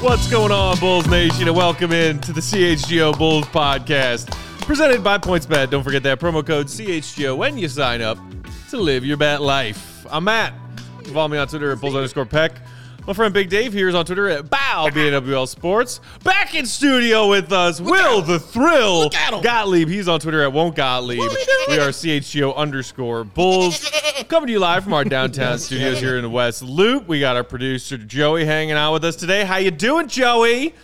What's going on, Bulls Nation, and welcome in to the CHGO Bulls podcast, presented by PointsBet. Don't forget that promo code CHGO when you sign up to live your bet life. I'm Matt. Follow me on Twitter at Bulls underscore Peck. My friend Big Dave here is on Twitter at Bow BNWL Sports. Back in studio with us, Will the Thrill Gottlieb. He's on Twitter at Won't Gottlieb. We are CHGO underscore Bulls. Coming to you live from our downtown studios here in the West Loop. We got our producer Joey hanging out with us today. How you doing, Joey?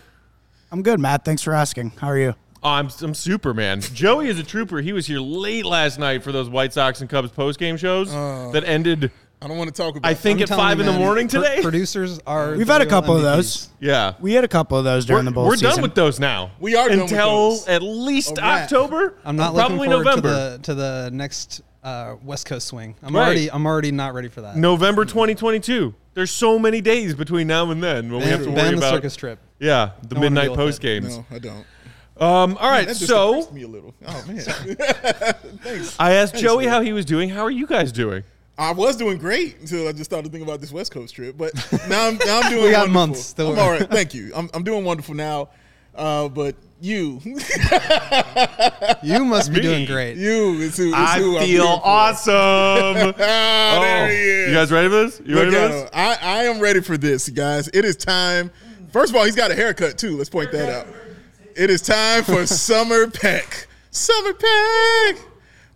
I'm good, Matt. Thanks for asking. How are you? Oh, I'm, I'm Superman. Joey is a trooper. He was here late last night for those White Sox and Cubs post game shows that ended, I don't want to talk about. I think, I'm at telling five you, in the man, morning pro- today. producers are. We've the had a real couple of those. yeah. We had a couple of those during We're, the bowl we're season. done with those now. We are done with until those. at least A wrap. October. I'm not probably forward November. to the to the next uh, West Coast swing. I'm Right. already I'm already not ready for that. November 2022. There's so many days between now and then when we have to ban, worry ban the about circus trip. yeah the Don't wanna midnight deal with post it. games. No, I don't. Um, all right, That just so depressed me a little. Oh man, thanks. I asked Joey man. how he was doing. How are you guys doing? I was doing great until I just started thinking about this West Coast trip. But now I'm now I'm doing. We got wonderful. months. Don't I'm all right. Thank you. I'm I'm doing wonderful now. Uh, but you, You must be Me. doing great. you is who, is I who I'm feel rooting for. awesome. There Oh, he is. You guys ready for this? You ready Look for this? I, I am ready for this, guys. It is time. First of all, he's got a haircut too. Let's point that out. It is time for Summer Peck. Summer Peck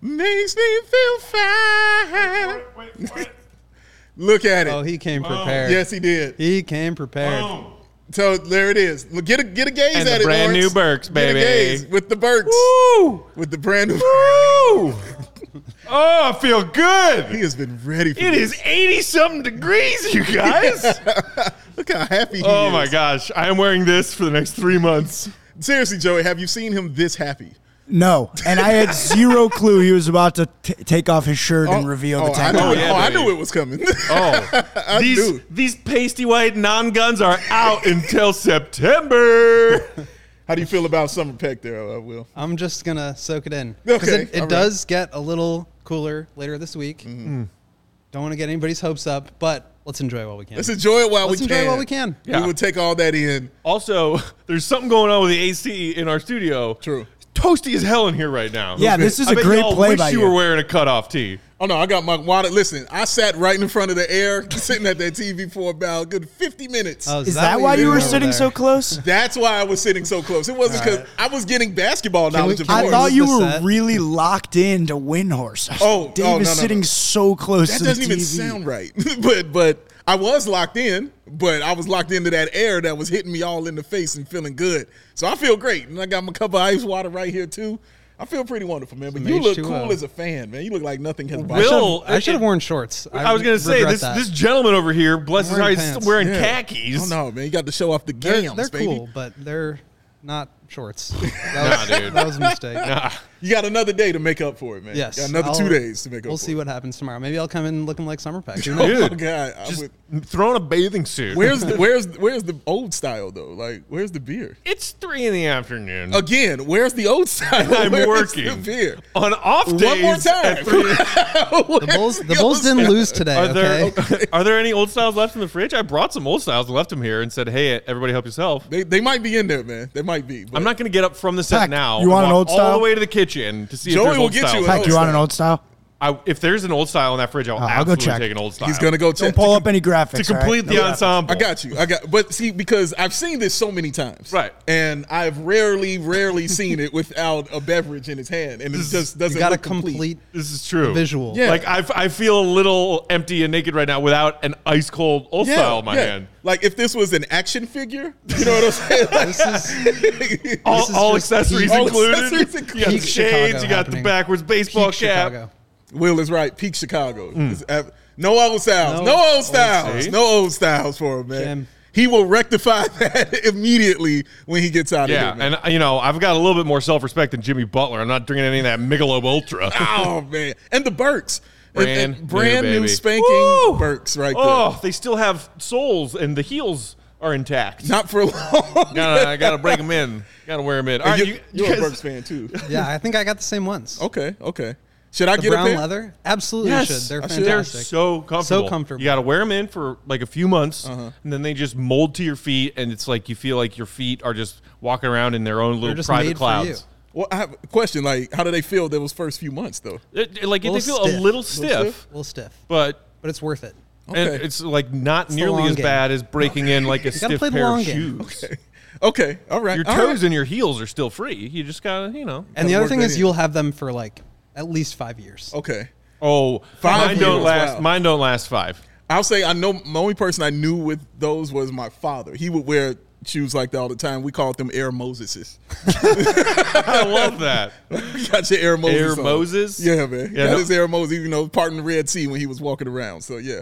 makes me feel fine. Look at it. Oh, he came prepared. yes, he did. he came prepared. So there it is. Look, Get a get a gaze And at the it. brand Lawrence. new Birks, Get baby. a gaze with the Birks. Woo! With the brand new. Woo! Oh, I feel good. He has been ready for It this. is 80 something degrees, you guys. Look how happy he oh is. my gosh. I am wearing this for the next three months. Seriously, Joey, have you seen him this happy? No, and I had zero clue he was about to t- take off his shirt and reveal the oh, I knew, top. it, yeah, oh, I baby. knew it was coming. Oh, I these knew. these pasty white non guns are out until September. How do you feel about Summer Peck there, uh, Will? I'm just gonna soak it in. 'Cause Okay, It, it all right. does get a little cooler later this week. Mm-hmm. Don't want to get anybody's hopes up, but let's enjoy it while we can. Let's enjoy it while Let's we enjoy can. it while we can. Yeah. We will take all that in. Also, there's something going on with the AC in our studio. True. Toasty as hell in here right now. Yeah, this is I a bet great y'all play wish by you you. were wearing a cutoff tee. Oh no, I got my water. Listen, I sat right in front of the air, sitting at that TV for about a good 50 minutes. Oh, Is that why what you you're were over sitting there? so close? That's why I was sitting so close. It wasn't because I was getting basketball Can we- knowledge. of can I course. thought you the were set? really locked in to Windhorst. Oh, Dave oh, is no, no, sitting no. so close that to doesn't the even TV. sound right. but but I was locked in, but I was locked into that air that was hitting me all in the face and feeling good. So I feel great, and I got my cup of ice water right here too. I feel pretty wonderful, man. But Some you look H2O. cool uh, as a fan, man. You look like nothing has I bothered Will, I should have worn shorts. I, was going to say this that. this gentleman over here, bless his I'm heart, wearing he's pants. wearing Yeah. khakis. Oh no, man! You got to show off the they're, they're baby. cool, but they're not shorts. That was, dude. That was a mistake. Nah. You got another day to make up for it, man. Yes. got another I'll- 2 days to make up. We'll for see it. what happens tomorrow. Maybe I'll come in looking like Summer Pack. Who Oh my god! I Just would- throw on a bathing suit. where's the where's where's the old style though? Like where's the beer? It's three in the afternoon. Again, where's the old style? I'm Where's working. The beer. On off days. One more time. The Bulls, the Bulls didn't lose today. Are there okay. are there any old styles left in the fridge? I brought some old styles and left them here and said, "Hey, everybody, help yourself." They, they might be in there, man. They might be. But I'm not going to get up from the set Heck, now. you want and an walk old all style? the way to the kitchen to see Joey if there's will old get style. you an Heck, old you want an old style? I, if there's an old style in that fridge, I'll, Oh, I'll go absolutely check. take an old style. He's gonna go check. Don't pull to up any graphics. to all right? complete No the graphics. ensemble. I got you. I got, but see, because I've seen this so many times, Right. And I've rarely, rarely seen it without a beverage in his hand, and it just doesn't. You got a look complete. complete This is true. visual. Yeah. Like I, I feel a little empty and naked right now without an ice cold old style in my hand. Like if this was an action figure, you know what I'm saying? Like, This is All, This is all just accessories peak- All included. accessories You got. Peak shades. Chicago You got happening. the backwards baseball peak cap. Chicago. Will is right. Peak Chicago. Mm. It's ab- No old styles. No No, old old styles. styles. No old styles for him, man. Jim. He will rectify that immediately when he gets out Yeah, of here. man. and you know I've got a little bit more self respect than Jimmy Butler. I'm not drinking any of that Michelob Ultra. oh man, and the Birks, And- Brand and brand new, new, spanking Woo! Birks right oh, there. oh, they still have soles and the heels are intact. Not for long. gotta, I gotta break them in. Gotta wear them in. All right, you, you, you're you a guys- Birks fan too. Yeah, I think I got the same ones. Okay, okay. Should I The get brown a pair? leather? Absolutely Yes, should. They're I should. They're fantastic. so comfortable. So comfortable. You got to wear them in for like a few months, Uh-huh. and then they just mold to your feet, and it's like you feel like your feet are just walking around in their own little just private made for you. clouds. Well, I have a question. Like, how do they feel those first few months though? It- it- like they feel a stiff. little Little stiff, stiff? a little stiff, but but it's worth it. and Okay. it's like not the nearly as game. bad as breaking in like a gotta stiff play pair long of game. shoes. Okay, okay, all right. Your all toes right. and your heels are still free. You just gotta, you know. And the other thing is, in. you'll have them for like at least five years. Okay. Oh, Five mine don't years, last. wow. Mine don't last five. I'll say I know the only person I knew with those was my father. He would wear shoes like that all the time. We called them Air Moseses. I love that. Got your Air Moses. Air on. Moses? Yeah, man. Yeah, Got no- his Air Moses, you know, parting the Red Sea when he was walking around. So yeah,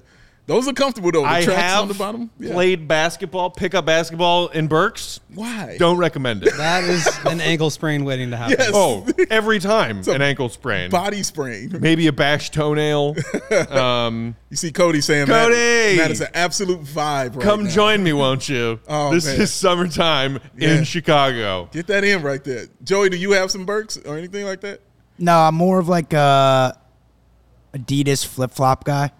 those are comfortable though. The I tracks have on the bottom. Yeah. played basketball, pickup basketball in Birks. Why? Don't recommend it. That is an ankle sprain waiting to happen. Yes. Oh, every time an ankle sprain, body sprain. maybe a bashed toenail. Um, You see Cody saying, that. Cody! Matt, Matt is an absolute vibe right come now. join me, won't you? Oh, this man. is summertime Yeah. in Chicago. Get that in right there. Joey, do you have some Birks or anything like that? No, I'm more of like a Adidas flip flop guy.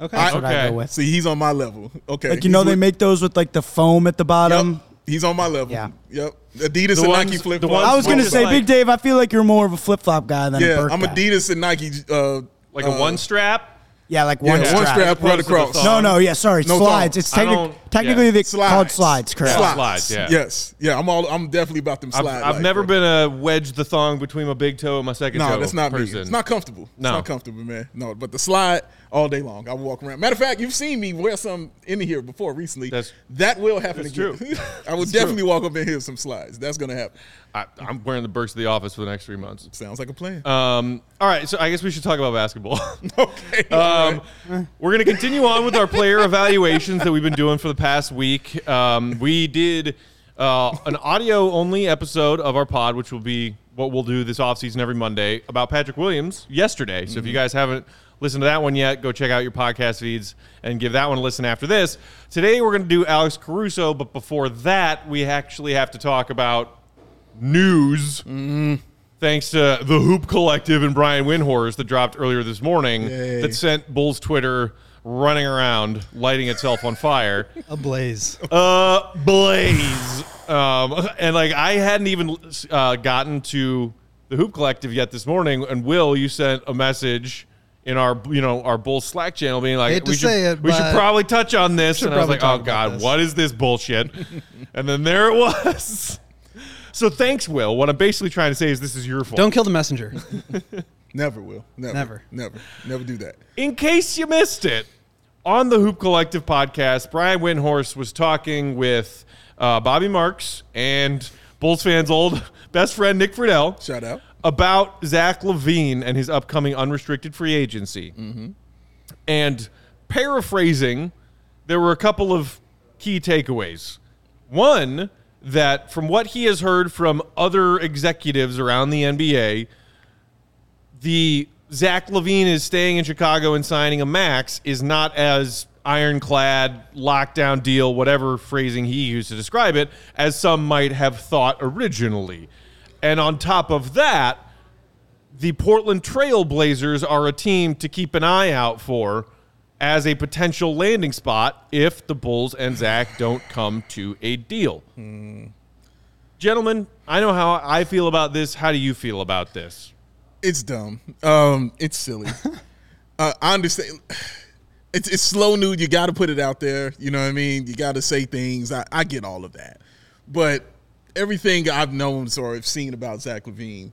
Okay. That's what I Okay. go with. See, he's on my level. Okay. Like you know, He's they with- make those with like the foam at the bottom. Yep. He's on my level. Yeah. Yep. Adidas The and ones- Nike flip the flops. ones I was gonna just say, like- Big Dave. I feel like you're more of a flip flop guy than a Yeah, Birk I'm guy. Adidas and Nike. Uh, Like a uh, one strap. Yeah, like Yeah, one one strap. strap right opposed to the across. No, no, yeah, sorry, No slides. thong. It's I technically yeah. they Slides. called slides, correct? Slides. Slides, yeah. Yes. Yeah. I'm all. I'm definitely about them I've. I've like never that. been a wedge the thong between my big toe and my second toe. No, that's not person. me. It's not comfortable. It's No. not comfortable, man. No, but the slide all day long. I will walk around. Matter of fact, you've seen me wear some in here before recently. That's- that will happen that's again. true. I will definitely walk up in here with some slides. That's gonna happen. I, I'm wearing the Birks of the office for the next three months. Sounds like a plan. Um, all right, so I guess we should talk about basketball. okay. Um, we're going to continue on with our player evaluations that we've been doing for the past week. Um, we did uh, an audio only episode of our pod, which will be what we'll do this offseason every Monday about Patrick Williams yesterday. So if you guys haven't listened to that one yet, go check out your podcast feeds and give that one a listen after this. Today we're going to do Alex Caruso, but before that, we actually have to talk about news thanks to the Hoop Collective and Brian Windhorst that dropped earlier this morning Yay. that sent Bulls Twitter running around, lighting itself on fire. A Ablaze. Uh, blaze. Um, and like I hadn't even uh, gotten to the Hoop Collective yet this morning, and Will, you sent a message in our you know our Bulls Slack channel being like we should it, we should probably touch on this, and I was like, oh god, this. what is this bullshit? and then there it was. So thanks, Will. What I'm basically trying to say is this is your fault. Don't kill the messenger. never will. Never. Never. Never. Never do that. in case you missed it, on the Hoop Collective podcast, Brian Windhorst was talking with uh, Bobby Marks and Bulls fans' old best friend Nick Friedell Shout out. about Zach LaVine and his upcoming unrestricted free agency. And paraphrasing, there were a couple of key takeaways. One, that from what he has heard from other executives around the NBA, the Zach LaVine is staying in Chicago and signing a max is not as ironclad lockdown deal, whatever phrasing he used to describe it, as some might have thought originally. And on top of that, the Portland Trail Blazers are a team to keep an eye out for as a potential landing spot if the Bulls and Zach don't come to a deal. Gentlemen, I know how I feel about this. How do you feel about this? It's dumb. Um, it's silly. uh, I understand. It's, it's slow news. You got to put it out there. You know what I mean? You got to say things. I, I get all of that. But everything I've known or have seen about Zach LaVine,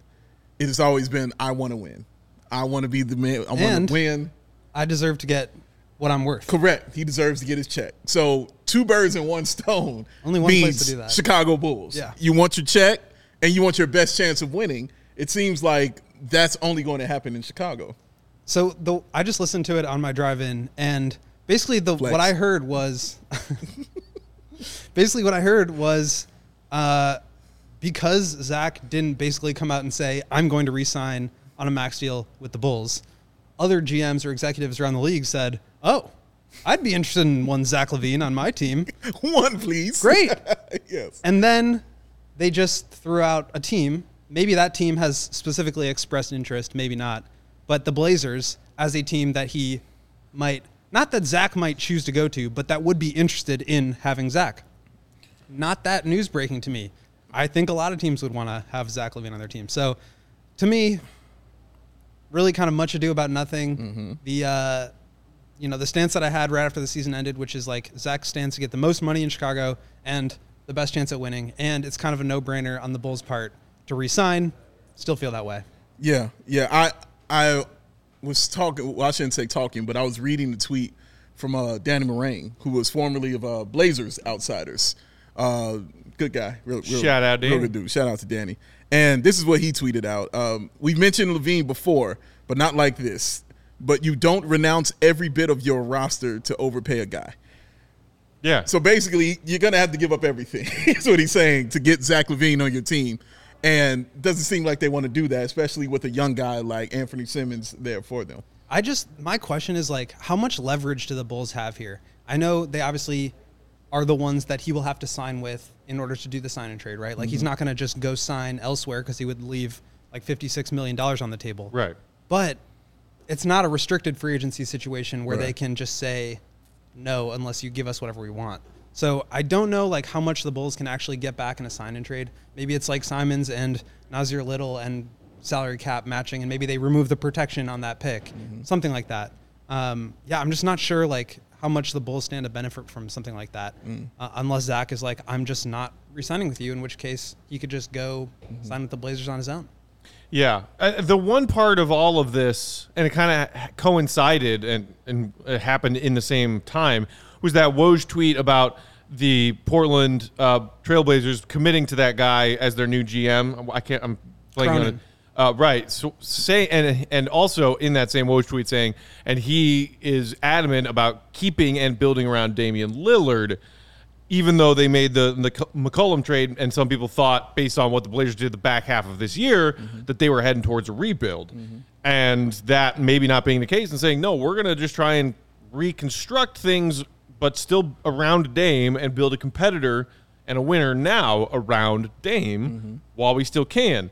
it has always been I want to win. I want to be the man. I want to win. I deserve to get what I'm worth. Correct. He deserves to get his check. So two birds in one stone. Only one place to do that. Chicago Bulls. Yeah. You want your check and you want your best chance of winning. It seems like that's only going to happen in Chicago. So the I just listened to it on my drive-in, and basically the Flex. what I heard was, basically what I heard was, uh, because Zach didn't basically come out and say I'm going to re-sign on a max deal with the Bulls, other GMs or executives around the league said, "Oh, I'd be interested in one Zach LaVine on my team." One, please. Great. yes. And then they just threw out a team. Maybe that team has specifically expressed interest, maybe not. But the Blazers, as a team that he might, not that Zach might choose to go to, but that would be interested in having Zach. Not that news breaking to me. I think a lot of teams would want to have Zach LaVine on their team. So to me, really kind of much ado about nothing. The, uh, you know, the stance that I had right after the season ended, which is like Zach stands to get the most money in Chicago and the best chance at winning. And it's kind of a no brainer on the Bulls' part to resign. Still feel that way. Yeah, yeah. I I was talking. Well, I shouldn't say talking, but I was reading the tweet from uh, Danny Moraine, who was formerly of uh, Blazers Outsiders. Uh, good guy. Real, real, Shout out, real Danny. good dude. Shout out to Danny. And this is what he tweeted out. Um, we mentioned LaVine before, but not like this. But you don't renounce every bit of your roster to overpay a guy. Yeah. So basically, you're gonna have to give up everything. That's what he's saying to get Zach LaVine on your team, and doesn't seem like they want to do that, especially with a young guy like Anthony Simons there for them. I just my question is like how much leverage do the Bulls have here? I know they obviously are the ones that he will have to sign with in order to do the sign and trade, right? Like he's not going to just go sign elsewhere because he would leave like 56 million dollars on the table. Right. But it's not a restricted free agency situation where they can just say no unless you give us whatever we want. So I don't know like how much the Bulls can actually get back in a sign and trade. Maybe it's like Simons and Nassir Little and salary cap matching, and maybe they remove the protection on that pick, something like that. Um, yeah, I'm just not sure like how much the Bulls stand to benefit from something like that, uh, unless Zach is like, I'm just not re-signing with you, in which case he could just go sign with the Blazers on his own. Yeah, uh, the one part of all of this, and it kind of coincided and and it happened in the same time, was that Woj tweet about the Portland uh, Trailblazers committing to that guy as their new GM. I can't. I'm blanking on it. Uh, right. So say and and also in that same Woj tweet saying, and he is adamant about keeping and building around Damian Lillard even though they made the, the McCollum trade, and some people thought, based on what the Blazers did the back half of this year, mm-hmm. that they were heading towards a rebuild. Mm-hmm. And that maybe not being the case, and saying, no, we're going to just try and reconstruct things, but still around Dame and build a competitor and a winner now around Dame mm-hmm. while we still can.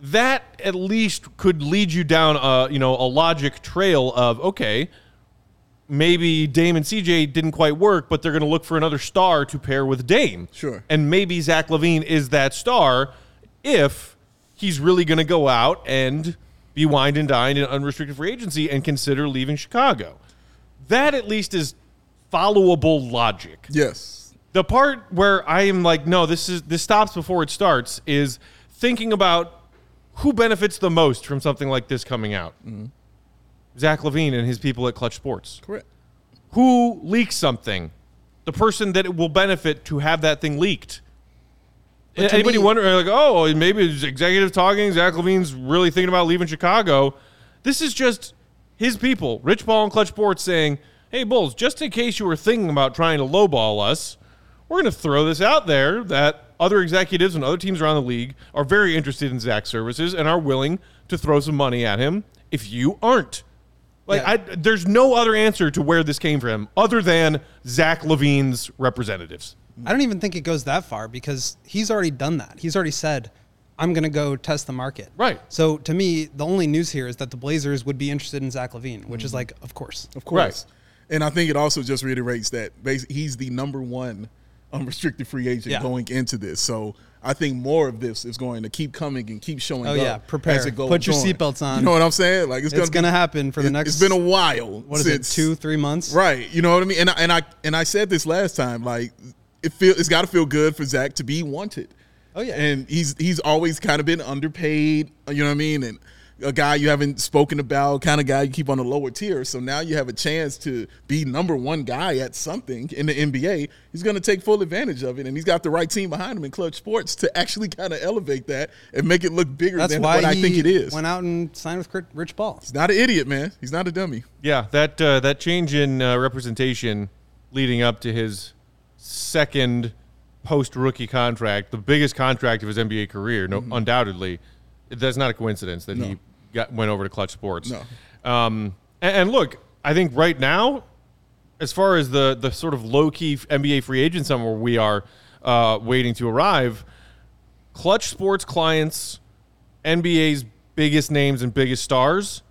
That at least could lead you down a you know a logic trail of okay, maybe Dame and CJ didn't quite work, but they're going to look for another star to pair with Dame. Sure. And maybe Zach LaVine is that star if he's really going to go out and be wined and dined in unrestricted free agency and consider leaving Chicago. That at least is followable logic. Yes. The part where I am like, no, this is this stops before it starts is thinking about who benefits the most from something like this coming out. Zach LaVine and his people at Clutch Sports Correct. who leaks something, the person that it will benefit to have that thing leaked. Anybody me- wonder like, oh, maybe it's executive talking. Zach LaVine's really thinking about leaving Chicago. This is just his people, Rich Paul and Clutch Sports, saying, "Hey, Bulls, just in case you were thinking about trying to lowball us, we're going to throw this out there that other executives and other teams around the league are very interested in Zach's services and are willing to throw some money at him. If you aren't." Like, Yeah. I, there's no other answer to where this came from other than Zach LaVine's representatives. I don't even think it goes that far because he's already done that. He's already said, I'm going to go test the market. Right. So to me, the only news here is that the Blazers would be interested in Zach LaVine, which is mm-hmm. like, of course. Of course. And I think it also just reiterates that he's the number one unrestricted free agent Yeah. going into this. So I think more of this is going to keep coming and keep showing Oh, up. yeah. Prepare. As it goes Put your seatbelts on. You know what I'm saying? Like it's, It's gonna, gonna happen for the it- next. It's been a while. what is since, it? Two, three months. Right. You know what I mean? And I, and I and I said this last time. Like it feel it's got to feel good for Zach to be wanted. Oh, yeah. And he's he's always kind of been underpaid. You know what I mean? And a guy you haven't spoken about, kind of guy you keep on the lower tier. So now you have a chance to be number one guy at something in the NBA. He's going to take full advantage of it, and he's got the right team behind him in Clutch Sports to actually kind of elevate that and make it look bigger That's than what I think it is. went out and signed with Rich Paul. He's not an idiot, man. He's not a dummy. Yeah, that uh, that change in uh, representation leading up to his second post rookie contract, the biggest contract of his NBA career, no, undoubtedly. That's not a coincidence that he got went over to Clutch Sports. No. Um, and, and look, I think right now, as far as the the sort of low key NBA free agent summer we are uh, waiting to arrive, Clutch Sports clients, NBA's biggest names and biggest stars,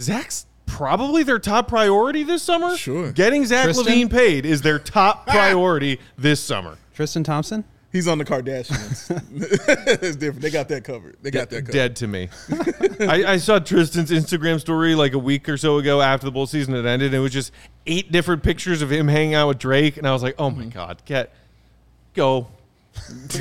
Zach's probably their top priority this summer. Sure. Getting Zach Tristan? LaVine paid is their top priority this summer. Tristan Thompson. He's on the Kardashians. it's different. They got that covered. They got that covered. Dead to me. I, I saw Tristan's Instagram story like a week or so ago after the bull season had ended. And it was just eight different pictures of him hanging out with Drake, and I was like, "Oh my god, get go,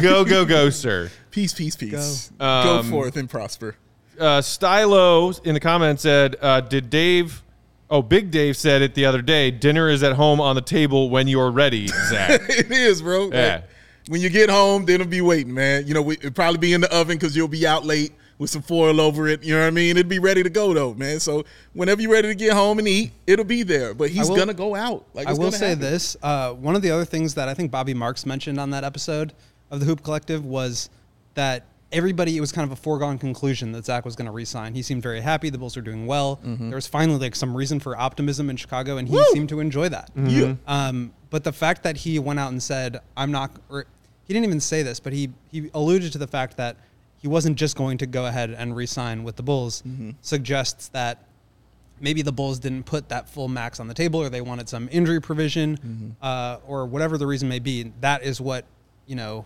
go, go, go, sir." Peace, peace, peace. Go, Um, forth and prosper. uh, Stylo in the comments said, uh, "Did Dave? Oh, Big Dave said it the other day. Dinner is at home on the table when you're ready, Zach. it is, bro. Like, Yeah. When you get home, then it'll be waiting, man. You know, it'll probably be in the oven because you'll be out late with some foil over it. You know what I mean? It'd be ready to go, though, man. So whenever you're ready to get home and eat, it'll be there. But he's will- gonna go out. Like I will gonna say happen. this: uh, one of the other things that I think Bobby Marks mentioned on that episode of the Hoop Collective was that everybody it was kind of a foregone conclusion that Zach was going to resign. He seemed very happy. The Bulls were doing well. Mm-hmm. There was finally like some reason for optimism in Chicago, and he seemed to enjoy that. Yeah. Um, but the fact that he went out and said, "I'm not," or he didn't even say this, but he he alluded to the fact that he wasn't just going to go ahead and re-sign with the Bulls, suggests that maybe the Bulls didn't put that full max on the table, or they wanted some injury provision, uh, or whatever the reason may be. That is what you know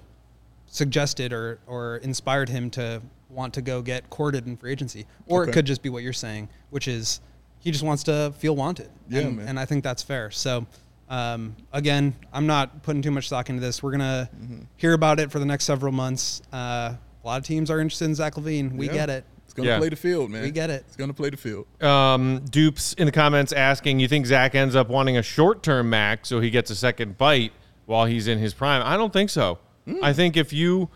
suggested or or inspired him to want to go get courted in free agency, or Okay. it could just be what you're saying, which is he just wants to feel wanted. Yeah, and, man. and I think that's fair. So. Um, again, I'm not putting too much stock into this. We're gonna Mm-hmm. hear about it for the next several months. Uh, a lot of teams are interested in Zach LaVine. We Yeah. get it. It's gonna Yeah. play the field, man. We get it. It's gonna play the field. Um, Dupes in the comments asking, you think Zach ends up wanting a short term max so he gets a second bite while he's in his prime? I don't think so. I think if you,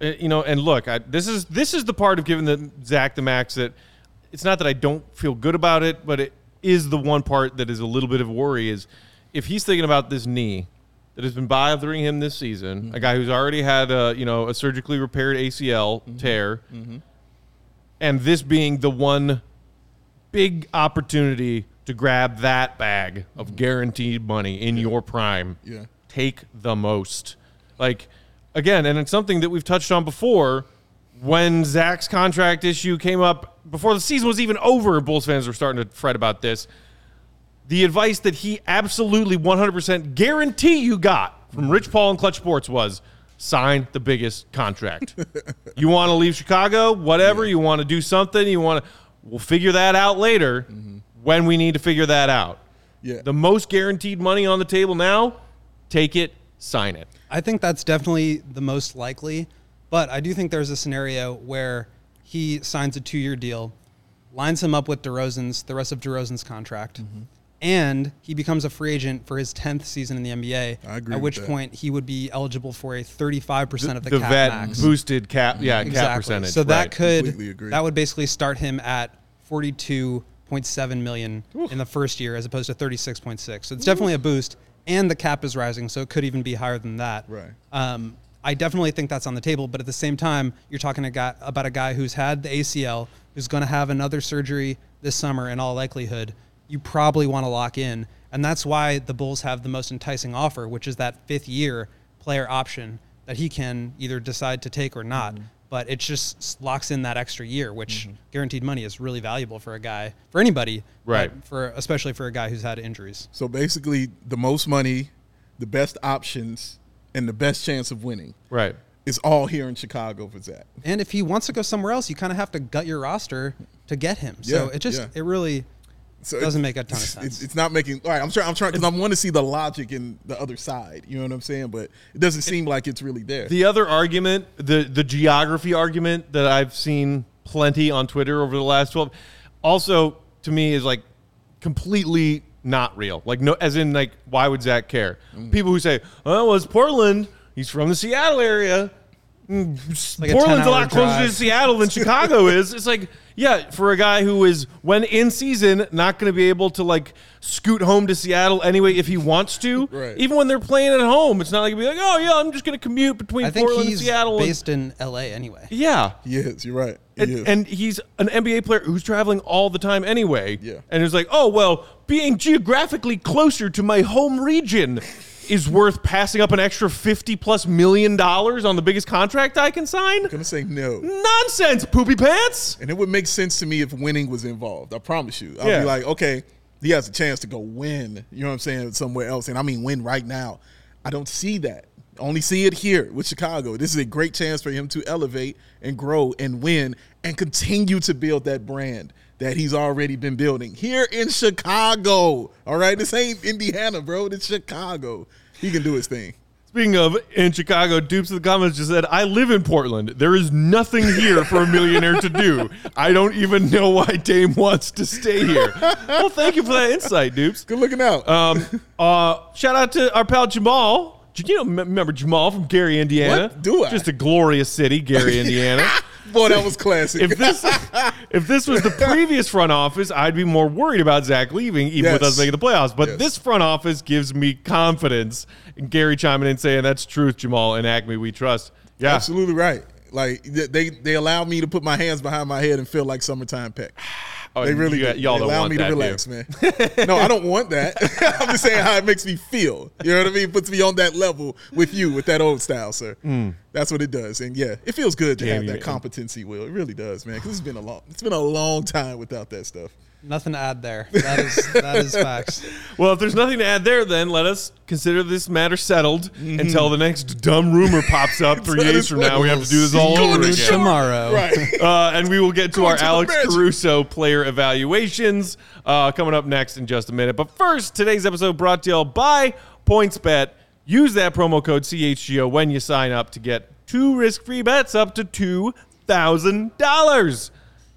uh, you know, and look, I, this is this is the part of giving the Zach the max that it's not that I don't feel good about it, but it is the one part that is a little bit of worry. Is if he's thinking about this knee that has been bothering him this season, a guy who's already had a you know a surgically repaired ACL mm-hmm. tear, mm-hmm. and this being the one big opportunity to grab that bag of mm-hmm. guaranteed money in your prime. Yeah. Take the most. Like, again, and it's something that we've touched on before. When Zach's contract issue came up before the season was even over, Bulls fans were starting to fret about this. The advice that he absolutely 100% guarantee you got from Rich Paul and Clutch Sports was sign the biggest contract. you want to leave Chicago, whatever, you want to do something, you want to, we'll figure that out later when we need to figure that out. Yeah. The most guaranteed money on the table now, take it, sign it. I think that's definitely the most likely, but I do think there's a scenario where he signs a two-year deal, lines him up with DeRozan's the rest of DeRozan's contract, Mm-hmm. And he becomes a free agent for his tenth season in the NBA. I agree At with which that. point he would be eligible for a 35 percent of the, the cap The vet max. boosted cap, yeah, cap Exactly. percentage. So that right. could agree. that would basically start him at 42.7 million in the first year as opposed to 36.6. So it's definitely a boost and the cap is rising so it could even be higher than that. Right. Um, I definitely think that's on the table, but at the same time, you're talking a guy, about a guy who's had the ACL, who's going to have another surgery this summer in all likelihood. You probably want to lock in, and that's why the Bulls have the most enticing offer, which is that fifth year player option that he can either decide to take or not. Mm-hmm. But it just locks in that extra year, which guaranteed money is really valuable for a guy, for anybody, Right. For especially for a guy who's had injuries. So basically, the most money, the best options, and the best chance of winning. right. is all here in Chicago for Zach. And if he wants to go somewhere else, you kind of have to gut your roster to get him. So Yeah, it just yeah. it really So it Doesn't make a ton of sense. It's, it's not making. All right, I'm trying. I'm trying because I want to see the logic in the other side. You know what I'm saying? But it doesn't seem like it's really there. The other argument, the the geography argument that I've seen plenty on Twitter over the last 12 also to me is like completely not real. Like no as in like why would Zach care? Mm. People who say, "Oh, well, it's Portland. He's from the Seattle area." Mm, Like Portland's a 10-hour lot closer to. Seattle than Chicago is. It's like, yeah, for a guy who is when in season not going to be able to like scoot home to Seattle anyway if he wants to. Right. Even when they're playing at home, it's not like he'll be like, oh yeah, I'm just going to commute between I think Portland he's and Seattle. and- based in L.A. anyway. yeah. he is. You're right. He And, is. and he's an NBA player who's traveling all the time anyway. Yeah. And it's like, oh, well, being geographically closer to my home region is worth passing up an extra 50 plus million dollars on the biggest contract I can sign? I'm gonna say no. Nonsense, poopy pants. And it would make sense to me if winning was involved. I promise you. I'd Yeah. be like, okay, he has a chance to go win. You know what I'm saying? Somewhere else, and I mean win right now. I don't see that. Only see it here with Chicago. This is a great chance for him to elevate and grow and win and continue to build that brand that he's already been building here in Chicago. All right, this ain't Indiana, bro. It's Chicago. He can do his thing. Speaking of in Chicago, Dupes in the comments just said, I live in Portland. There is nothing here for a millionaire to do. I don't even know why Dame wants to stay here. Well, thank you for that insight, Dupes. Good looking out. Um, uh, shout out to our pal Jamal. Do You know, remember Jamal from Gary, Indiana? What? Do I? Just a glorious city, Gary, Indiana. Boy, that was classic. if this if this was the previous front office, I'd be more worried about Zach leaving, even with us making the playoffs. But Yes. this front office gives me confidence. And Gary chiming in saying, "That's truth, Jamal and AKME, we trust." Yeah, Absolutely right. Like they they allow me to put my hands behind my head and feel like summertime peck. Oh, They really you, y'all they allow want me to relax, man. no, I don't want that. I'm just saying how it makes me feel. You know what I mean? Puts me on that level with you with that old style, sir. Hmm. That's what it does. And yeah, it feels good to have that competency, Will. It really does, man. Because it's been a long it's been a long time without that stuff. Nothing to add there. That is that is facts. Well, if there's nothing to add there, then let us consider this matter settled until the next dumb rumor pops up three days from now. We have to do this all over again. Tomorrow. Right. Uh, and we will get to Going our to Alex Magic. Caruso player evaluations uh, coming up next in just a minute. But first, today's episode brought to you by PointsBet. Use that promo code CHGO when you sign up to get two risk-free bets up to two thousand dollars.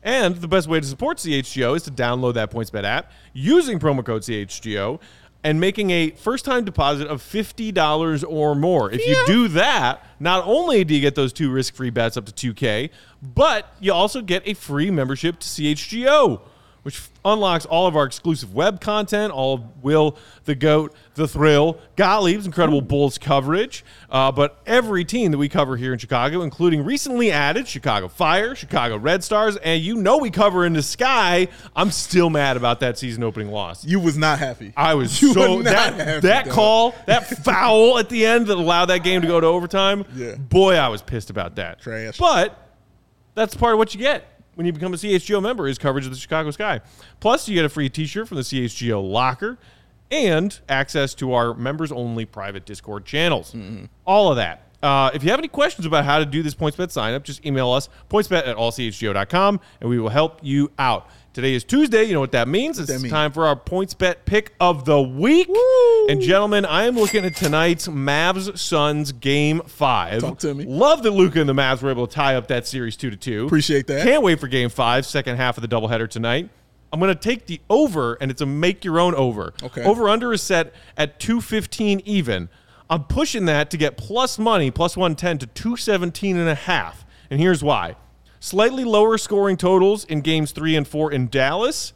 And the best way to support CHGO is to download that PointsBet app using promo code CHGO and making a first-time deposit of $50 or more. If you do that, not only do you get those two risk-free bets up to 2K, but you also get a free membership to CHGO, which unlocks all of our exclusive web content, all of Will, the Goat, the Thrill, Gottlieb's incredible Bulls coverage, uh, but every team that we cover here in Chicago, including recently added Chicago Fire, Chicago Red Stars, and you know we cover in the sky. I'm still mad about that season opening loss. You was not happy. I was You so not that happy, that call, that foul at the end that allowed that game to go to overtime. Yeah. Boy, I was pissed about that. Trash. But that's part of what you get when you become a CHGO member is coverage of the Chicago Sky. Plus, you get a free T-shirt from the CHGO locker and access to our members-only private Discord channels. All of that. Uh, if you have any questions about how to do this PointsBet sign up, just email us, pointsbet at allchgo.com, and we will help you out. Today is Tuesday. You know what that means. It's that mean? time for our PointsBet pick of the week. And gentlemen, I am looking at tonight's Mavs Suns game five. Talk to me. Love that Luka and the Mavs were able to tie up that series two to two. Appreciate that. Can't wait for game five, second half of the doubleheader tonight. I'm going to take the over, and it's a make your own over. Okay. Over under is set at 215 even. I'm pushing that to get plus money, plus 110 to 217 and a half. And here's why. Slightly lower scoring totals in games three and four in Dallas.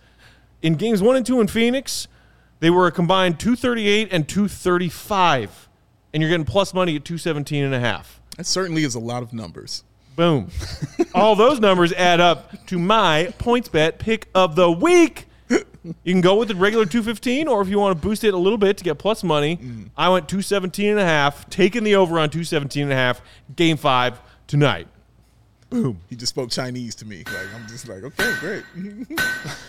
In games one and two in Phoenix, they were a combined 238 and 235. And you're getting plus money at 217 and a half. That certainly is a lot of numbers. Boom. All those numbers add up to my points bet pick of the week. You can go with the regular 215, or if you want to boost it a little bit to get plus money, mm. I went 217 and a half, taking the over on 217 and a half, game five tonight. Boom. He just spoke Chinese to me. Like I'm just like, okay, great.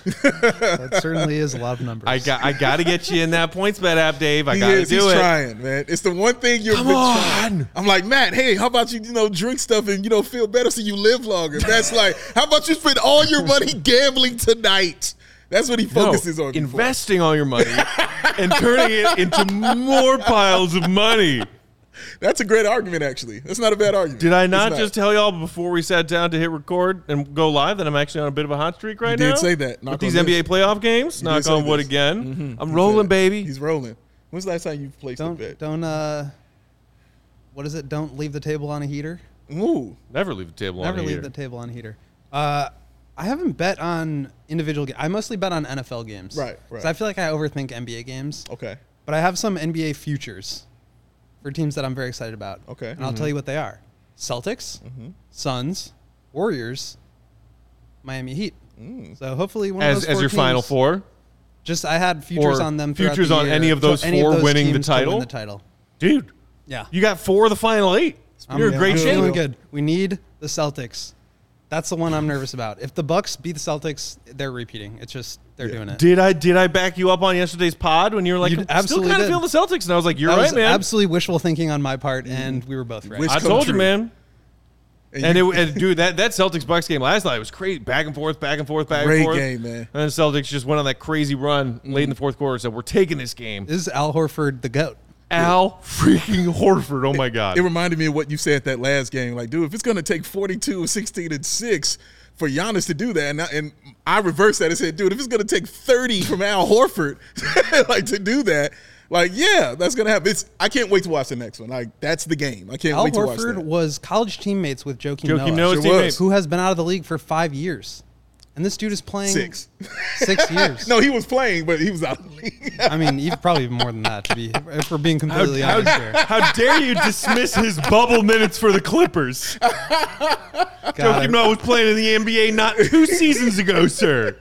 That certainly is a lot of numbers. I got I got to get you in that points bet app, Dave. I he got to is. do He's it. trying, man. It's the one thing you're Come been on. trying. I'm like, Matt, hey, how about you, you know, drink stuff and you know feel better so you live longer? That's like, how about you spend all your money gambling tonight? That's what he No, focuses on. before. investing all your money and turning it into more piles of money. That's a great argument, actually. That's not a bad argument. Did I It's not, just tell y'all before we sat down to hit record and go live that I'm actually on a bit of a hot streak right You did now? say that. Knock With these on NBA playoff games, You knock on wood this. again. Mhm. I'm He rolling, said- baby. He's rolling. When's the last time you placed a don't bet? don't uh, what is it? Don't leave the table on a heater. Ooh. Never leave the table Never on leave here. the table on a heater. Uh, I haven't bet on individual. games. I mostly bet on NFL games. Right, 'Cause right. I feel like I overthink NBA games. Okay. But I have some NBA futures for teams that I'm very excited about. Okay. And I'll tell you what they are: Celtics, Mm-hmm. Suns, Warriors, Miami Heat. Mm. So hopefully one of as those as four your final teams- four, Just I had futures Or on them. throughout futures the on year. any of So those any four winning the teams to win title? the title. dude. Yeah. You got four of the final eight. You're I'm, great I'm shape. feeling good. We need the Celtics. That's the one I'm nervous about. If the Bucks beat the Celtics, they're repeating. It's just they're doing it. Did I did I back you up on yesterday's pod when you were like, You I'm still absolutely kind of did. feel the Celtics, and I was like, you're that right, was man. absolutely wishful thinking on my part, and we were both right. Wish- I come told you, true. man. And, you- it, and dude, that, that Celtics Bucks game last night was crazy. Back and forth, back and forth, back Great and forth. game, man. And then Celtics just went on that crazy run late in the mm-hmm. fourth quarter. So we're taking this game. This is Al Horford, the goat. Al freaking Horford. Oh my God. It reminded me of what you said that last game. Like, dude, if it's going to take 42, 16, and 6 for Giannis to do that, and I, and I reversed that and said, dude, if it's going to take 30 from Al Horford, like, to do that, like, yeah, that's going to happen. It's, I can't wait to watch the next one. Like, that's the game. I can't Al wait to watch Horford that. was college teammates with Joakim, Joakim Noah, Noah's Sure teammate. who has been out of the league for five years, and this dude is playing Six. six years. No, he was playing, but he was out of the league. I mean, even probably even more than that. To be, if we're being completely how- honest here, how dare you dismiss his bubble minutes for the Clippers? God, Joakim Noah was playing in the NBA not two seasons ago, sir.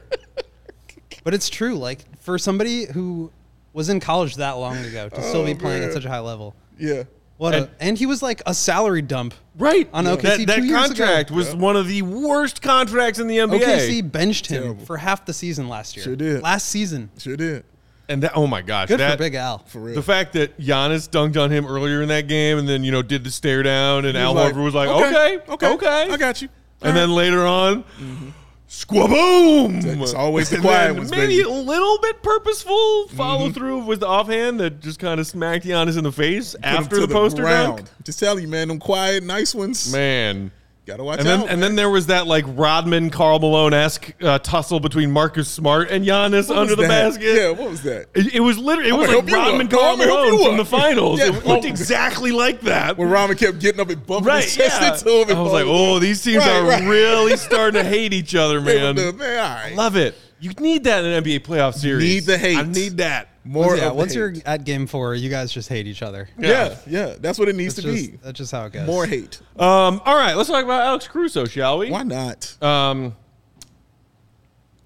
But it's true. Like for somebody who was in college that long ago to still be oh, playing at such a high level, yeah. What And- a and he was like a salary dump. Right. On OKC that two that years contract ago. was one of the worst contracts in the NBA. OKC benched him Terrible. for half the season last year. Sure did. Last season. Sure did. And that, oh my gosh, Good that, for Big Al. For real. The fact that Giannis dunked on him earlier in that game and then, you know, did the stare down and Al was Horford was like, okay, okay, okay. I got you. and then later on, mm-hmm. Squaboom. It's always the quiet ones, Maybe baby. a little bit purposeful follow mm-hmm. through with the offhand that just kind of smacked Giannis in the face Put after to the poster dunk. ground. Just tell you, man, them quiet, nice ones. Man. Gotta watch And then, out. and man. then there was that like Rodman, Karl Malone esque uh, tussle between Marcus Smart and Giannis What under the that? basket. Yeah, what was that? It, it was literally it I'm was like Rodman Karl I'm gonna help Malone from the finals. Yeah, it looked oh. exactly like that. When Rodman kept getting up and bumping right? his chest Yeah. into him. I was like, oh, these teams Right, are right. really starting to hate each other, man. man, right. Love it. You need that in an NBA playoff series. need the hate. I need that. More yeah, of once the you're hate. at game four, you guys just hate each other. yeah, yeah, that's what it needs That's to just, be. that's just how it goes. More hate. Um, all right, let's talk about Alex Caruso, shall we? Why not? Um,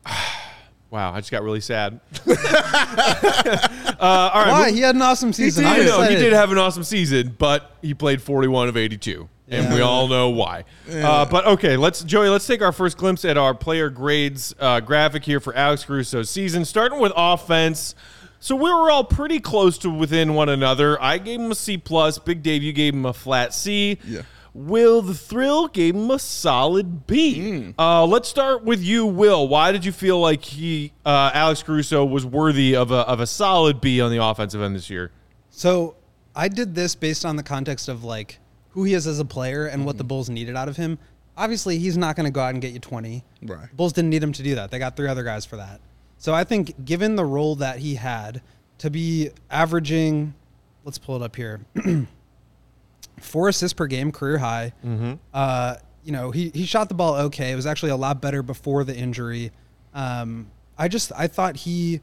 wow, I just got really sad. uh, all right, Why? move- He had an awesome season. I I'm know he did have an awesome season, but he played 41 of 82, and we all know why. Uh, but okay, let's Joey. Let's take our first glimpse at our player grades uh, graphic here for Alex Caruso's season, starting with offense. So we were all pretty close to within one another. I gave him a C plus. Big Dave, you gave him a flat C. Yeah. Will the Thrill gave him a solid B. Uh, let's start with you, Will. Why did you feel like he, uh, Alex Caruso, was worthy of a of a solid B on the offensive end this year? So I did this based on the context of like who he is as a player and what the Bulls needed out of him. Obviously, he's not going to go out and get you 20. Right. Bulls didn't need him to do that. They got three other guys for that. So I think given the role that he had to be averaging, let's pull it up here, four assists per game, career high. Uh, you know, he, he shot the ball okay. It was actually a lot better before the injury. Um, I just I thought he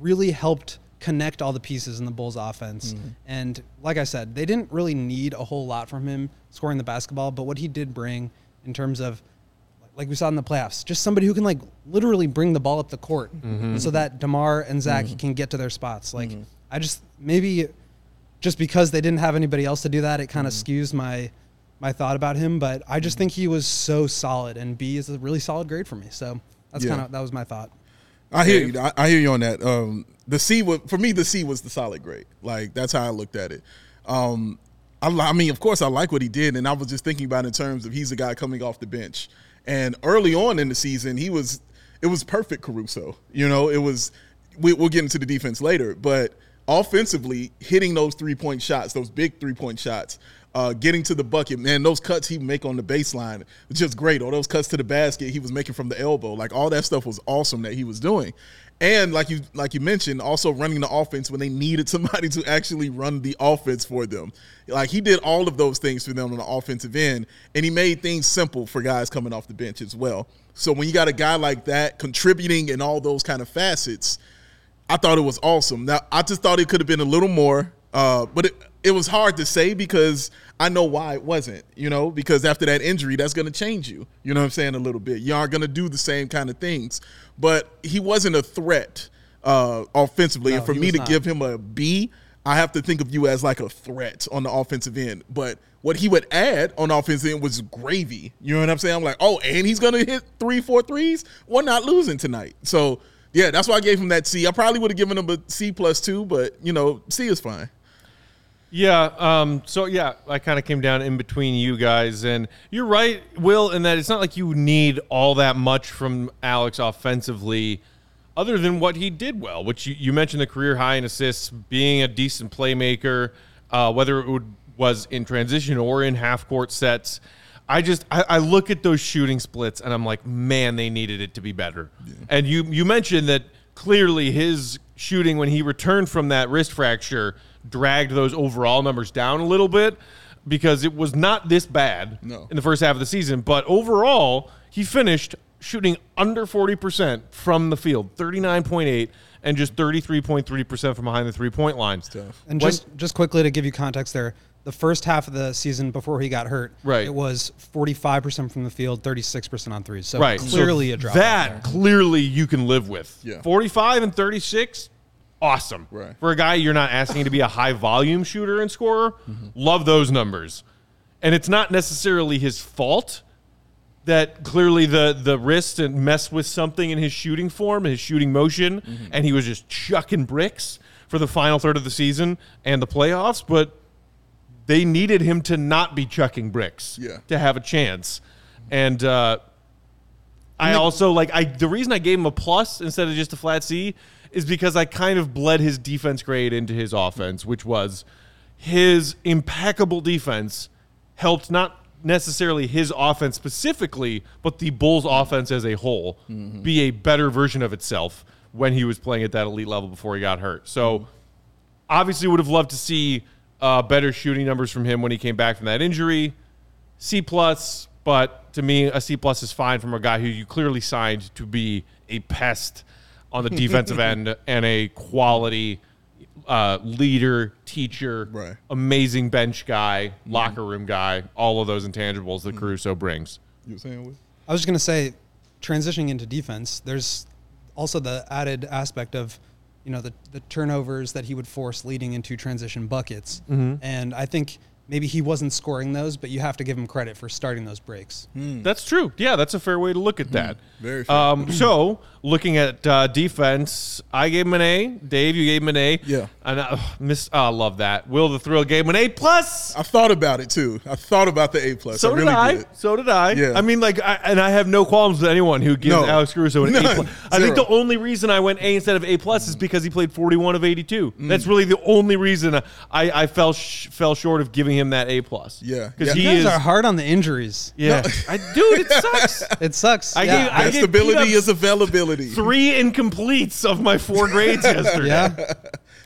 really helped connect all the pieces in the Bulls offense. And like I said, they didn't really need a whole lot from him scoring the basketball, but what he did bring in terms of like we saw in the playoffs, just somebody who can like literally bring the ball up the court mm-hmm. so that DeMar and Zach mm-hmm. can get to their spots. Like mm-hmm. I just maybe just because they didn't have anybody else to do that, it kind of skews my my thought about him, but I just think he was so solid, and B is a really solid grade for me. So that's Yeah. kind of that was my thought. I hear you. I, I hear you on that. Um, the C was for me. The C was the solid grade. Like that's how I looked at it. Um, I, I mean, of course, I like what he did, and I was just thinking about it in terms of he's a guy coming off the bench, and early on in the season, he was it was perfect Caruso. You know, it was. We, we'll get into the defense later, but offensively, hitting those three point shots, those big three point shots, uh, getting to the bucket, man, those cuts he make on the baseline just great. All those cuts to the basket he was making from the elbow, like all that stuff was awesome that he was doing. And like you like you mentioned, also running the offense when they needed somebody to actually run the offense for them. Like he did all of those things for them on the offensive end, and he made things simple for guys coming off the bench as well. So when you got a guy like that contributing in all those kind of facets, I thought it was awesome. Now I just thought it could have been a little more, uh, but it it was hard to say because I know why it wasn't. You know, because after that injury, that's going to change you. You know what I'm saying? A little bit. You aren't going to do the same kind of things. But he wasn't a threat uh, offensively, No, and for me to not. give him a B, I have to think of you as like a threat on the offensive end. But what he would add on the offensive end was gravy. You know what I'm saying? I'm like, oh, and he's gonna hit three, four threes. We're not losing tonight. So yeah, that's why I gave him that C. I probably would have given him a C plus two, but you know, C is fine. Yeah. Um, so yeah, I kind of came down in between you guys, and you're right, Will, in that it's not like you need all that much from Alex offensively, other than what he did well, which you, you mentioned the career high in assists, being a decent playmaker, uh, whether it would, was in transition or in half court sets. I just I, I look at those shooting splits and I'm like, man, they needed it to be better. And you you mentioned that clearly his shooting when he returned from that wrist fracture dragged those overall numbers down a little bit because it was not this bad No. in the first half of the season. But overall, he finished shooting under 40% from the field, 39.8 and just 33.3% from behind the three-point line. And When- just just quickly to give you context there, the first half of the season before he got hurt, Right. it was 45% from the field, 36% on threes. So right. clearly So a drop. That clearly you can live with. Yeah. 45 and 36, awesome. Right. For a guy you're not asking to be a high volume shooter and scorer, love those numbers. And it's not necessarily his fault that clearly the the wrist and messed with something in his shooting form, his shooting motion, and he was just chucking bricks for the final third of the season and the playoffs, but they needed him to not be chucking bricks Yeah. to have a chance. And uh, I also like I the reason I gave him a plus instead of just a flat C is because I kind of bled his defense grade into his offense, which was his impeccable defense helped not necessarily his offense specifically, but the Bulls offense as a whole be a better version of itself when he was playing at that elite level before he got hurt. So obviously would have loved to see uh, better shooting numbers from him when he came back from that injury. C plus, but to me, a C plus is fine from a guy who you clearly signed to be a pest on the defensive end and a quality uh, leader, teacher, Right. amazing bench guy, mm-hmm. locker room guy, all of those intangibles that mm-hmm. Caruso brings. You were saying what? I was just going to say, transitioning into defense, there's also the added aspect of, you know, the, the turnovers that he would force leading into transition buckets. Mm-hmm. And I think maybe he wasn't scoring those, but you have to give him credit for starting those breaks. Hmm. That's true. Yeah, that's a fair way to look at hmm. that. Very fair. Um, so, looking at uh, defense, I gave him an A. Dave, you gave him an A. Yeah. And I miss, oh, I love that. Will the Thrill gave him an A plus. I thought about it too. I thought about the A plus. So I did really I. did. So did I. Yeah. I mean, like, I, and I have no qualms with anyone who gives No. Alex Caruso an A. Plus. I think the only reason I went A instead of A plus is because he played 41 of 82. That's really the only reason I, I fell sh- fell short of giving him that A plus. Yeah. because Yeah. he You guys is. are hard on the injuries. yeah, I, dude, it sucks. It sucks. I yeah. gave- I gave ability is availability. Three incompletes of my four grades yesterday. yeah.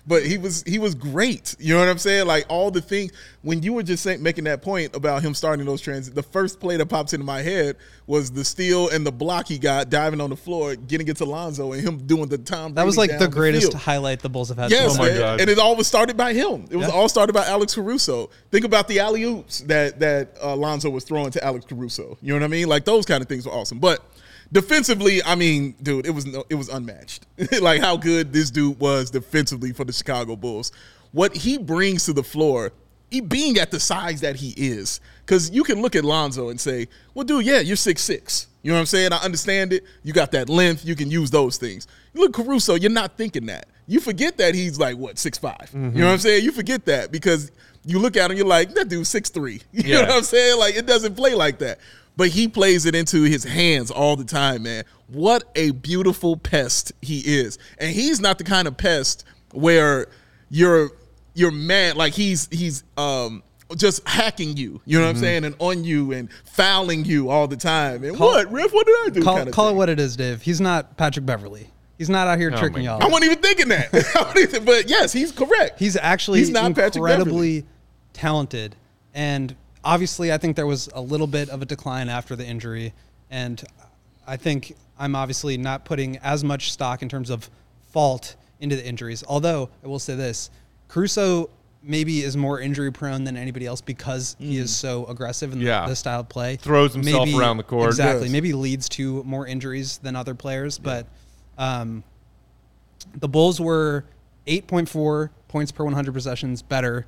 but he was he was great. You know what I'm saying? Like all the things when you were just saying, making that point about him starting those trans. The first play that pops into my head was the steal and the block he got diving on the floor, getting it to Lonzo, and him doing the Tom. That was Brady like the down greatest field. highlight the Bulls have had. Yes, so Oh my man. God. and it all was started by him. It was Yeah. all started by Alex Caruso. Think about the alley oops that that uh, Lonzo was throwing to Alex Caruso. You know what I mean? Like those kind of things were awesome. But defensively, I mean, dude, it was no, it was unmatched. like how good this dude was defensively for the Chicago Bulls. What he brings to the floor. he being at the size that he is. Because you can look at Lonzo and say, well, dude, yeah, you're six six. You know what I'm saying? I understand it. You got that length. You can use those things. You look Caruso, you're not thinking that. You forget that he's like, what, six five? You know mm-hmm. what I'm saying? You forget that because you look at him, you're like, that dude's six three. You Yeah. know what I'm saying? Like, it doesn't play like that. But he plays it into his hands all the time, man. What a beautiful pest he is. And he's not the kind of pest where you're you're mad like he's he's um just hacking you, you know what I'm saying, and on you and fouling you all the time. And Call- what, Riff? What did I do? Call, kinda call it what it is, Dave. He's not Patrick Beverley. He's not out here Oh tricking y'all. I wasn't even thinking that. Even- but yes, he's correct. He's actually He's not Patrick incredibly talented. And obviously, I think there was a little bit of a decline after the injury. And I think I'm obviously not putting as much stock in terms of fault into the injuries. Although, I will say this Caruso maybe is more injury prone than anybody else because he is so aggressive in Yeah. the, the style of play. Throws himself around the court. Exactly. Yes. Maybe leads to more injuries than other players. But um, the Bulls were 8.4 points per 100 possessions better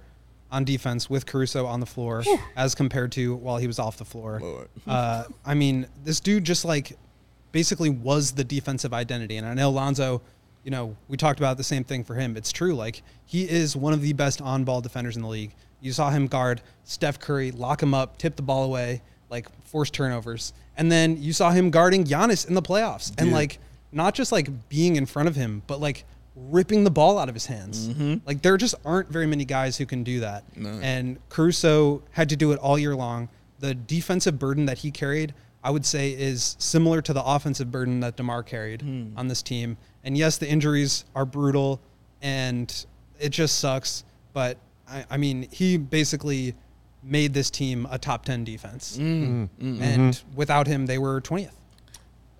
on defense with Caruso on the floor as compared to while he was off the floor. Uh, I mean, this dude just like basically was the defensive identity. And I know Lonzo, you know, we talked about the same thing for him. It's true. Like, he is one of the best on ball defenders in the league. You saw him guard Steph Curry, lock him up, tip the ball away, like force turnovers. And then you saw him guarding Giannis in the playoffs. And Yeah. like, not just like being in front of him, but like ripping the ball out of his hands. Mm-hmm. Like there just aren't very many guys who can do that. And Caruso had to do it all year long. The defensive burden that he carried, I would say, is similar to the offensive burden that DeMar carried hmm. on this team. And yes, the injuries are brutal and it just sucks. But I, I mean, he basically made this team a top 10 defense. Mm. Mm. Mm-hmm. And without him, they were 20th.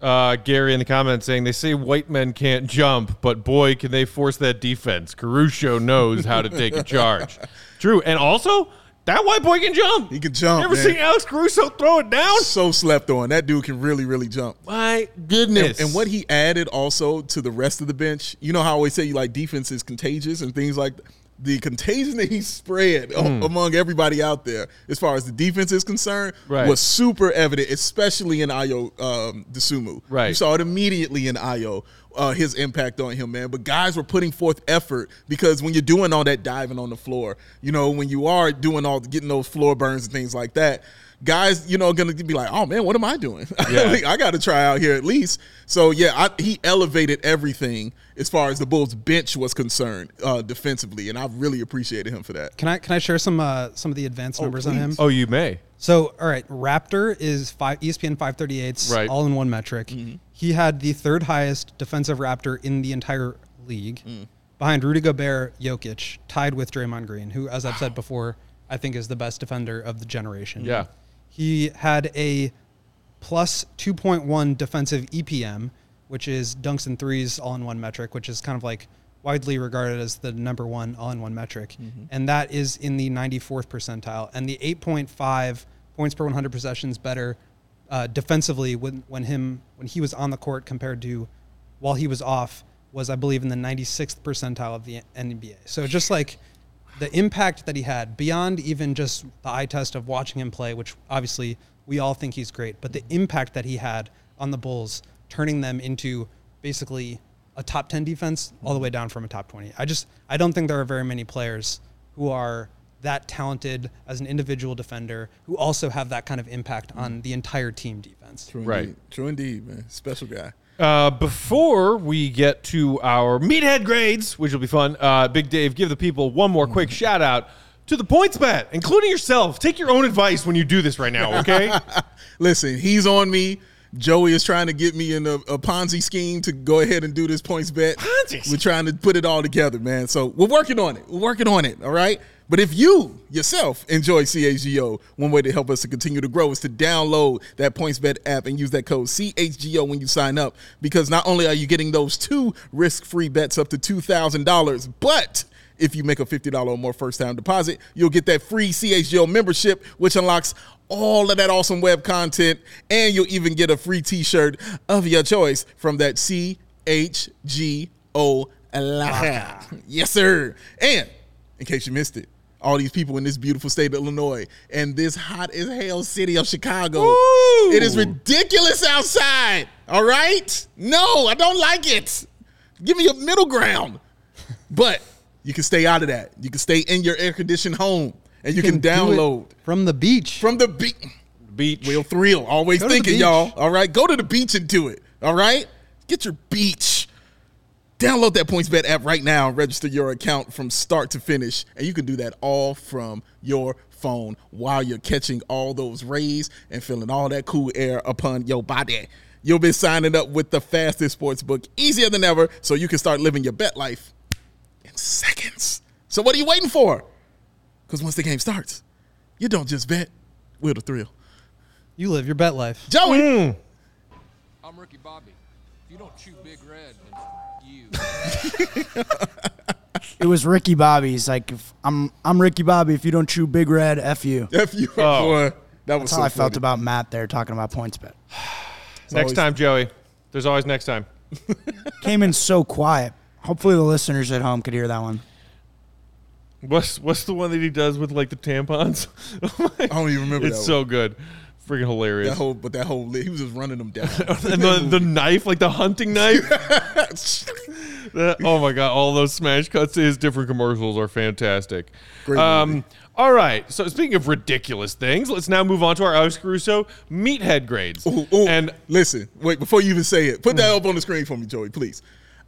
Uh, Gary in the comments saying they say white men can't jump, but boy, can they force that defense. Caruso knows how to take a charge. True, and also that white boy can jump. He can jump, You ever man. seen Alex Caruso throw it down? so slept on. That dude can really, really jump. My goodness! And what he added also to the rest of the bench, you know how I always say you like defense is contagious and things like the contagion that he spread Hmm. among everybody out there as far as the defense is concerned Right. was super evident, especially in Ayo um, Dosunmu. Right. You saw it immediately in Ayo. Uh, his impact on him, man. But guys were putting forth effort because when you're doing all that diving on the floor, you know, when you are doing all getting those floor burns and things like that, guys, you know, gonna be like, oh man, what am I doing? Yeah. I got to try out here at least. So yeah, I, he elevated everything as far as the Bulls bench was concerned uh, defensively, and I really appreciated him for that. Can I can I share some uh, some of the advanced numbers on him? oh, you may. So, all right, Raptor is five, ESPN 538's Right. all in one metric. He had the third highest defensive Raptor in the entire league, behind Rudy Gobert, Jokic, tied with Draymond Green, who, as I've said before, I think is the best defender of the generation. Yeah. He had a plus 2.1 defensive EPM, which is dunks and threes all in one metric, which is kind of like widely regarded as the number one all in one metric. And that is in the 94th percentile. And the 8.5 points per 100 possessions better uh, defensively when, when him when he was on the court compared to while he was off was I believe in the 96th percentile of the NBA. So just like the impact that he had beyond even just the eye test of watching him play, which obviously we all think he's great, but the impact that he had on the Bulls, turning them into basically a top 10 defense all the way down from a top 20. I just, I don't think there are very many players who are that talented as an individual defender who also have that kind of impact on the entire team defense. True Right. indeed. True indeed, man. Special guy. Uh, before we get to our meathead grades, which will be fun, uh, Big Dave, give the people one more quick shout out to the PointsBet, including yourself. Take your own advice when you do this right now, okay? Listen, he's on me. Joey is trying to get me in a, a Ponzi scheme to go ahead and do this PointsBet. Ponzi? We're trying to put it all together, man. So we're working on it. We're working on it. All right. But if you yourself enjoy CHGO, one way to help us to continue to grow is to download that PointsBet app and use that code CHGO when you sign up. Because not only are you getting those two risk-free bets up to two thousand dollars, but if you make a $50 or more first time deposit, you'll get that free CHGO membership, which unlocks all of that awesome web content, and you'll even get a free t shirt of your choice from that CHGO yes, sir. And in case you missed it, all these people in this beautiful state of Illinois and this hot as hell city of Chicago. Woo! It is ridiculous outside. All right? No, I don't like it. Give me a middle ground. But you can stay out of that. You can stay in your air conditioned home and you, can, do it download from the beach. from the beach. Beach. Real thrill. Always Go thinking, y'all. All right. Go to the beach and do it. All right. Get your beach. Download that PointsBet app right now and register your account from start to finish. And you can do that all from your phone while you're catching all those rays and feeling all that cool air upon your body. You'll be signing up with the fastest sports book, easier than ever, so you can start living your bet life in seconds. So what are you waiting for? Because once the game starts, you don't just bet, we're the thrill. You live your bet life. Joey. Mm. I'm Ricky Bobby. If you don't chew Big Red, then you. It was Ricky Bobby. He's like, if I'm I'm Ricky Bobby. If you don't chew Big Red, f you. F you, Oh. boy. That was That's so how I felt funny. about Matt there talking about PointsBet. Next always- time, Joey. There's always next time. Came in so quiet. Hopefully the listeners at home could hear that one. What's what's the one that he does with like the tampons? Oh I don't even remember it's that so good, freaking hilarious. That whole, but that whole, he was just running them down. and the, the knife, like the hunting knife. That- oh my god! All those smash cuts to his different commercials are fantastic. Great Um, movie. all right. So speaking of ridiculous things, let's now move on to our Alex Caruso meathead grades. Ooh, ooh, And listen, wait, before you even say it, put that up on the screen for me, Joey, please.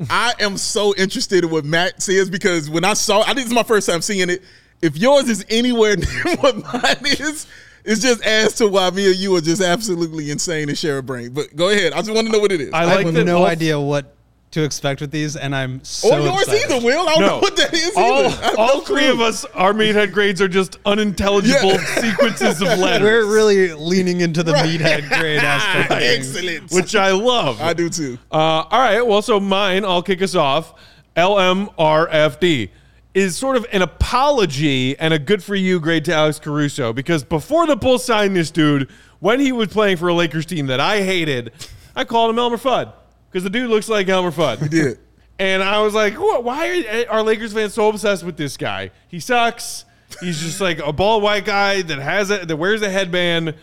I am so interested in what Matt says because when I saw, I think this is my first time seeing it. If yours is anywhere near what mine is, it's just as to why me and you are just absolutely insane and share a brain. But go ahead. I just want to know what it is. I I have no all- idea what to expect with these, and I'm so or yours excited. either, Will. I don't know no, what that is all, either. All no three of us, our meathead grades are just unintelligible sequences of letters, We're really leaning into the Right. meathead grade aspect. of things. Excellent. which I love. I do too. Uh, all right. Well, so mine, I'll kick us off. LMRFD is sort of an apology and a good for you grade to Alex Caruso because before the Bulls signed this dude, when he was playing for a Lakers team that I hated, I called him Elmer Fudd because the dude looks like Elmer Fudd. He did. And I was like, "What- why are, eh, are Lakers fans so obsessed with this guy? He sucks. He's just like a bald white guy that has a, that wears a headband.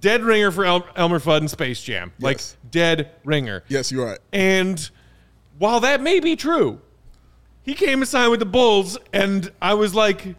Dead ringer for El- Elmer Fudd in Space Jam. Like dead ringer. Yes, you're right. And while that may be true, he came and signed with the Bulls, and I was like,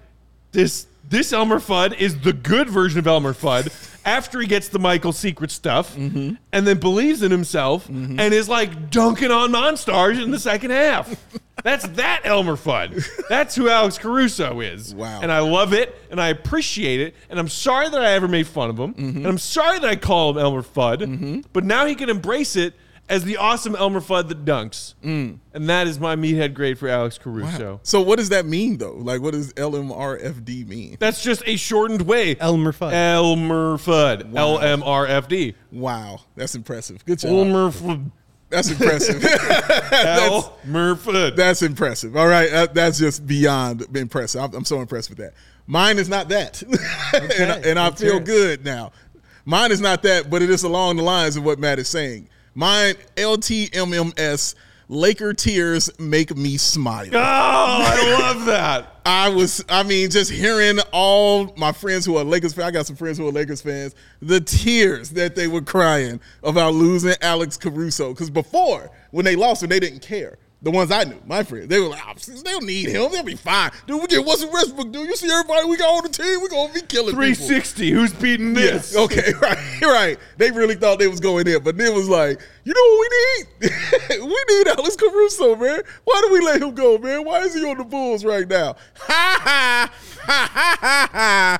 this this Elmer Fudd is the good version of Elmer Fudd after he gets the Michael secret stuff mm-hmm. and then believes in himself mm-hmm. and is like dunking on Monstars in the second half. That's that Elmer Fudd. That's who Alex Caruso is. Wow. And I love it and I appreciate it. And I'm sorry that I ever made fun of him. Mm-hmm. And I'm sorry that I call him Elmer Fudd. But now he can embrace it as the awesome Elmer Fudd that dunks. Mm. And that is my meathead grade for Alex Caruso. So what does that mean though? Like what does LMRFD mean? That's just a shortened way. Elmer Fudd. Elmer Fudd. Wow. L M R F D. Wow, that's impressive. Good job. Elmer Fudd. That's impressive. Elmer Fudd. That's impressive. All right, that, that's just beyond impressive. I'm, I'm so impressed with that. Mine is not that, and, I- and I let's feel good now. Mine is not that, but it is along the lines of what Matt is saying. Mine LTMMS Laker tears make me smile. Oh, I love that. I was, I mean, just hearing all my friends who are Lakers fans, I got some friends who are Lakers fans, the tears that they were crying about losing Alex Caruso. Because before, when they lost him, they didn't care. The ones I knew, my friends, they were like, "Oh, they don't need him. They'll be fine. Dude, we get Russell Westbrook, dude. You see everybody we got on the team, we're going to be killing people. 360. Who's beating this? Yes. Okay. Right. Right. They really thought they was going in, but then was like, you know what we need? we need Alex Caruso, man. Why do we let him go, man? Why is he on the Bulls right now? Ha ha ha ha ha ha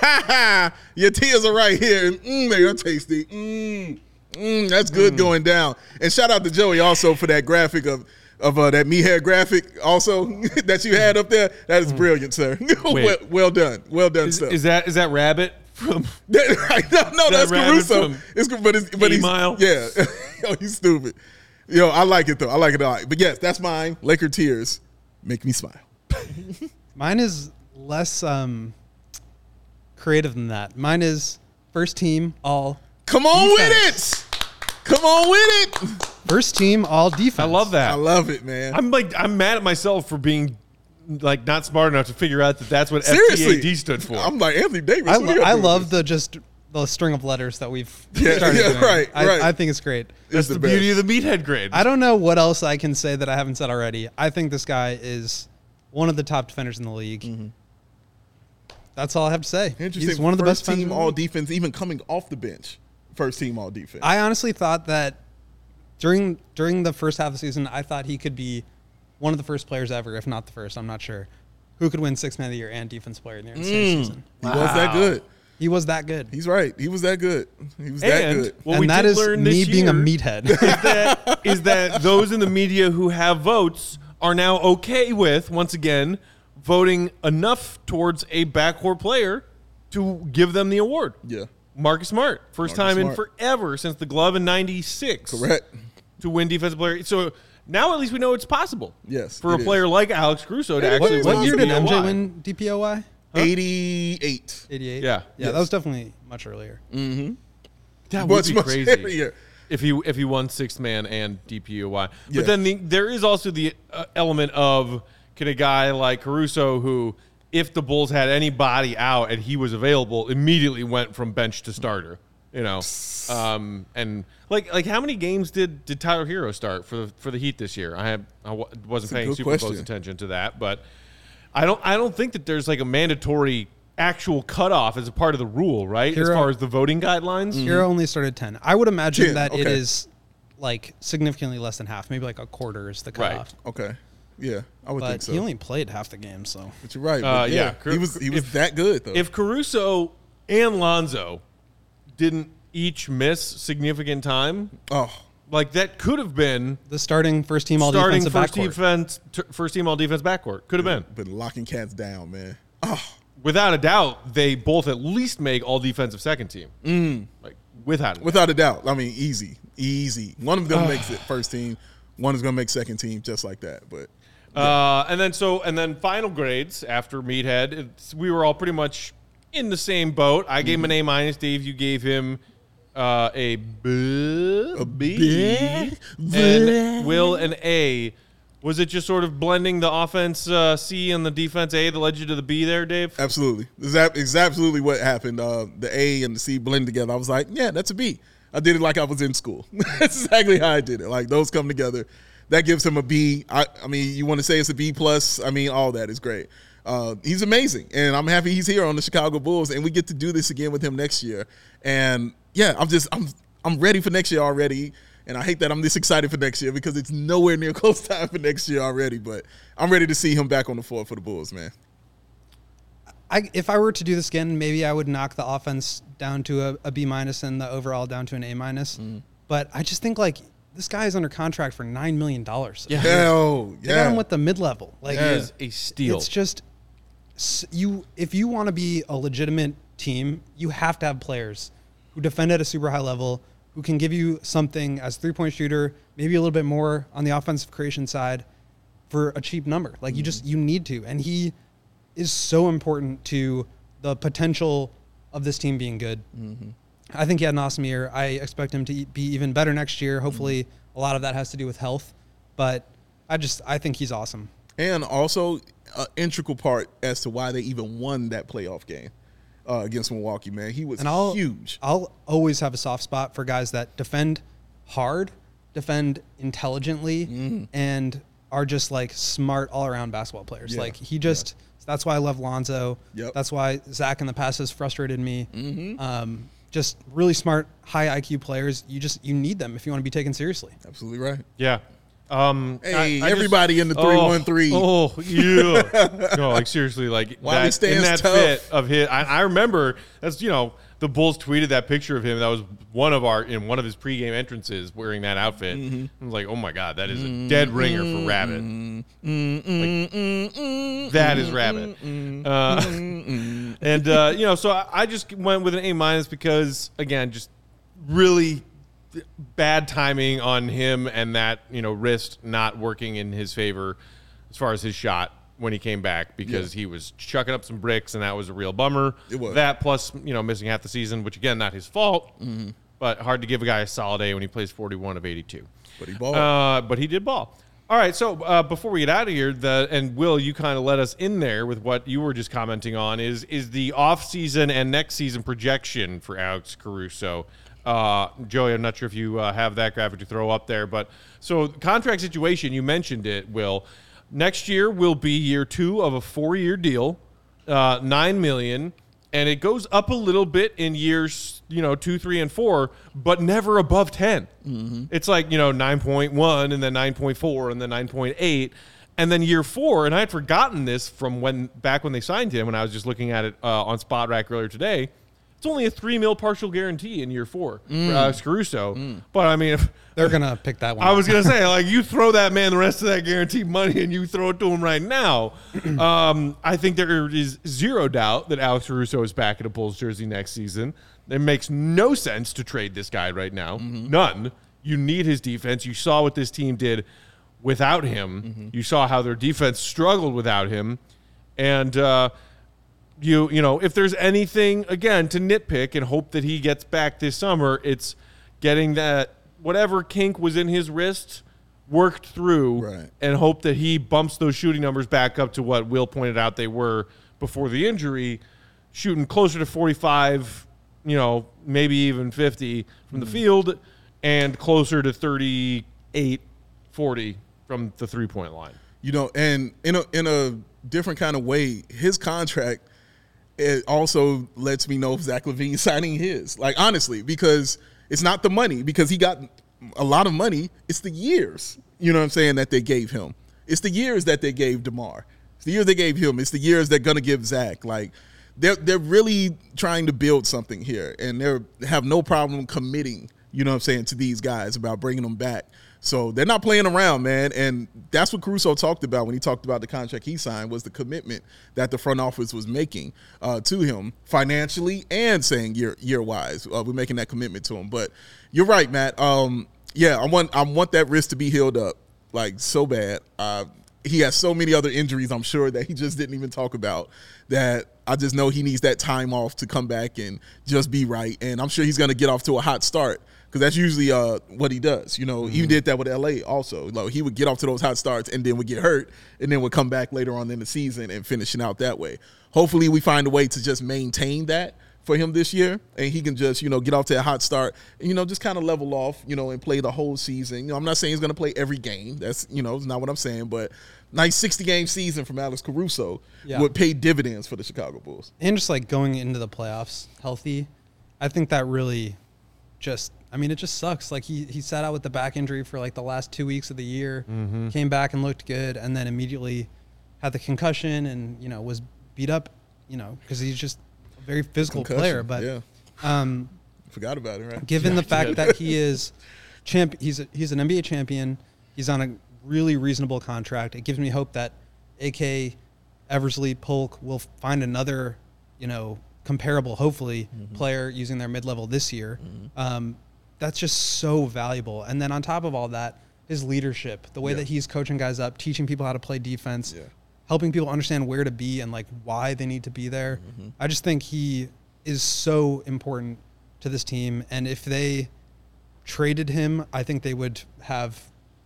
ha ha. Your tears are right here, and mm, they are tasty. Mm, mm, that's good going down. And shout out to Joey also for that graphic of. Of uh, that me hair graphic, also that you had up there, that is brilliant, sir. well, well done, well done Is, stuff. is that is that Rabbit from? That- right. No, no, that's rabbit Caruso. from It's but it's but he's E-Mile? yeah. Yo, he's stupid. Yo, I like it though. I like it a lot. But yes, that's mine. Laker tears make me smile. Mine is less um, creative than that. Mine is first team all Come on with it. Come on with it. First team all defense. I love that. I love it, man. I'm like I'm mad at myself for being like not smart enough to figure out that that's what Seriously, FTAD stood for. I'm like Anthony Davis. I, lo- I love with the just the string of letters that we've Yeah, started yeah, doing. right, I, right. I think it's great. that's the the, beauty best. of the meathead grade. I don't know what else I can say that I haven't said already. I think this guy is one of the top defenders in the league. Mm-hmm. That's all I have to say. Interesting. He's one of the First best team all defense, even coming off the bench. First team all defense. I honestly thought that during during the first half of the season, I thought he could be one of the first players ever, if not the first. I'm not sure who could win Six Man of the Year and Defense Player of the Year in the same mm. season. he was that good. He was that good, He's right. He was that good. He was that and good. what we and that did is learn me this being a year meathead. Is that is that those in the media who have votes are now okay with once again voting enough towards a backcourt player to give them the award. Yeah. Marcus Smart, first Marcus time in forever since the glove in '96. Correct. to win defensive player. So now at least we know it's possible. Yes, for a player is. like Alex Caruso to It is. actually What- win what year did DPOY. MJ win DPOY? 88. 88. Yeah. yeah, that was definitely much earlier. That would Much, be crazy earlier. if he if he won sixth man and DPOY. But then the, there is also the uh, element of can a guy like Caruso who. If the Bulls had anybody out and he was available, immediately went from bench to starter. You know, um, and like like how many games did, did Tyler Herro start for the for the Heat this year? I have I wasn't a paying good super close attention to that, but I don't I don't think that there's like a mandatory actual cutoff as a part of the rule, right? as far as the voting guidelines. Hero only started 10. I would imagine 10, that it okay. is like significantly less than half, maybe like a quarter is the Right. cutoff. Okay. Yeah, I would think so. he only played half the game, so but you're right. Uh, but yeah, yeah, he was he was if- that good though. If Caruso and Lonzo didn't each miss significant time, oh, like that could have been the starting first team all starting defensive first backcourt. defense, t- first team all defense backcourt. Could have been. been locking cats down, man. Oh, Without a doubt, they both at least make all defensive second team. Mm. Like without a doubt. without a doubt. I mean, easy, easy. One of them makes it first team. One is gonna make second team, just like that. But Uh, and then so and then final grades after Meathead, it's, we were all pretty much in the same boat. I gave him an A minus. Dave, you gave him uh, a B, a B, and Will an A. Was it just sort of blending the offense uh, C and the defense A that led you to the B there, Dave? absolutely, this is is absolutely what happened. Uh, the A and the C blend together. I was like, yeah, that's a B. I did it like I was in school. that's exactly how I did it. Like those come together. That gives him a B. I, I mean, you want to say it's a B plus? I mean, all that is great. Uh, he's amazing, and I'm happy he's here on the Chicago Bulls, and we get to do this again with him next year. And yeah, I'm just I'm I'm ready for next year already. And I hate that I'm this excited for next year because it's nowhere near close time for next year already. But I'm ready to see him back on the floor for the Bulls, man. I, if I were to do this again, maybe I would knock the offense down to a, a B minus and the overall down to an A minus. Mm-hmm. But I just think like this guy is under contract for nine million dollars. Yeah. Hell they got him with the mid level. Like He is a steal. it's just you. If you want to be a legitimate team, you have to have players who defend at a super high level, who can give you something as three point shooter, maybe a little bit more on the offensive creation side for a cheap number. Like you just you need to, and he is so important to the potential of this team being good. Mm-hmm. I think he had an awesome year. I expect him to be even better next year. Hopefully, a lot of that has to do with health, but I just I think he's awesome. and also an integral part as to why they even won that playoff game uh, against Milwaukee. Man, he was And I'll huge. I'll always have a soft spot for guys that defend hard, defend intelligently, and are just like smart all around basketball players. Yeah. Like he just that's why I love Lonzo. Yep. That's why Zach in the past has frustrated me. Um, just really smart, high IQ players. You just you need them if you want to be taken seriously. Absolutely right. yeah. Um, Hey, I- I just- everybody in the Oh, 313. Oh, yeah. no, like seriously, like Wiley that, in that tough. fit of his. I, I remember that's you know the Bulls tweeted that picture of him. That was one of our in one of his pregame entrances wearing that outfit. Mm-hmm. I was like, oh my god, that is a dead ringer for Rabbit. Like, that is Rabbit. Uh, and uh, you know, so I, I just went with an A minus because again, just really bad timing on him and that you know wrist not working in his favor as far as his shot when he came back because he was chucking up some bricks and that was a real bummer. It was. that plus you know missing half the season, which again not his fault, but hard to give a guy a solid A when he plays forty one of eighty two. But he balled. Uh, but he did ball. All right, so uh, before we get out of here, the and Will, you kind of let us in there with what you were just commenting on is is the off season and next season projection for Alex Caruso. Uh, Joey, I'm not sure if you uh, have that graphic to throw up there, but so contract situation, you mentioned it. Will next year will be year two of a four year deal, uh, nine million and it goes up a little bit in years, you know, two, three, and four, but never above 10. It's like, you know, 9.1 and then 9.4 and then 9.8. And then year four, and I had forgotten this from when back when they signed him, when I was just looking at it uh, on Spotrac earlier today. It's only a three mil partial guarantee in year four for Alex Caruso. Mm. But I mean, if, They're gonna pick that one. I up. was gonna say, like, you throw that man the rest of that guaranteed money, and you throw it to him right now. Um, I think there is zero doubt that Alex Caruso is back in a Bulls jersey next season. It makes no sense to trade this guy right now. Mm-hmm. None. You need his defense. You saw what this team did without him. Mm-hmm. You saw how their defense struggled without him, and. Uh, you you know if there's anything again to nitpick and hope that he gets back this summer it's getting that whatever kink was in his wrist worked through Right. and hope that he bumps those shooting numbers back up to what will pointed out they were before the injury shooting closer to 45 you know maybe even 50 from the mm-hmm. field and closer to 38 40 from the three point line You know, and in a in a different kind of way, his contract it also lets me know if Zach LaVine signing his. Like honestly, because it's not the money, because he got a lot of money. It's the years, you know what I'm saying, that they gave him. It's the years that they gave Demar. It's the years they gave him. It's the years they're gonna give Zach. Like they're they're really trying to build something here, and they have no problem committing. You know what I'm saying to these guys about bringing them back. So they're not playing around, man, and that's what Caruso talked about when he talked about the contract he signed was the commitment that the front office was making uh, to him financially and saying year year wise. Uh, we're making that commitment to him. But you're right, Matt. Um, yeah, I want I want that wrist to be healed up like so bad. Uh, he has so many other injuries, I'm sure that he just didn't even talk about. That I just know he needs that time off to come back and just be right. And I'm sure he's going to get off to a hot start because that's usually uh, what he does. You know, he did that with LA also. Like he would get off to those hot starts and then would get hurt and then would come back later on in the season and finishing out that way. Hopefully, we find a way to just maintain that for him this year, and he can just you know get off to a hot start, and, you know, just kind of level off, you know, and play the whole season. You know, I'm not saying he's going to play every game. That's you know, it's not what I'm saying, but nice 60 game season from Alex Caruso Yeah. would pay dividends for the Chicago Bulls. and just like going into the playoffs healthy, I think that really just I mean it just sucks. Like he he sat out with the back injury for like the last two weeks of the year, came back and looked good, and then immediately had the concussion and you know was beat up, you know because he's just a very physical Concussion, player. But yeah, um, forgot about it, right? given the fact that he is champ, he's a, he's an NBA champion. He's on a really reasonable contract. It gives me hope that AK Eversley Polk will find another, you know, comparable, hopefully, player using their mid level this year. Um, that's just so valuable. And then on top of all that, his leadership, the way Yeah. that he's coaching guys up, teaching people how to play defense, Yeah. helping people understand where to be and like why they need to be there. Mm-hmm. I just think he is so important to this team. And if they traded him, I think they would have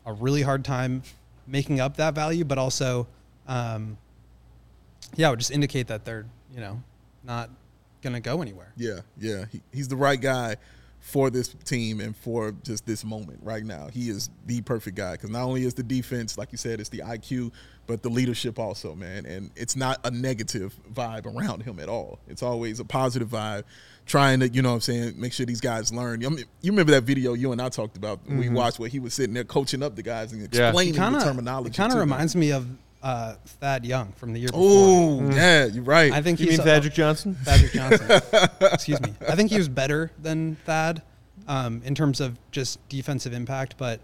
a really hard time making up that value, but also, um, yeah, it would just indicate that they're, you know, not going to go anywhere. Yeah, yeah. He, he's the right guy for this team and for just this moment right now. He is the perfect guy because not only is the defense, like you said, it's the IQ, but the leadership also, man. And it's not a negative vibe around him at all. It's always a positive vibe, trying to, you know what I'm saying, make sure these guys learn. I mean, you remember that video you and I talked about we mm-hmm. watched where he was sitting there coaching up the guys and Yeah. explaining Kinda, the terminology. It kind to of them. reminds me of uh, Thad Young from the year before. Oh, yeah, you're right. I think you he's mean a- Thaddeus Johnson Thaddeus Johnson. Excuse me. I think he was better than Thad um, in terms of just defensive impact, but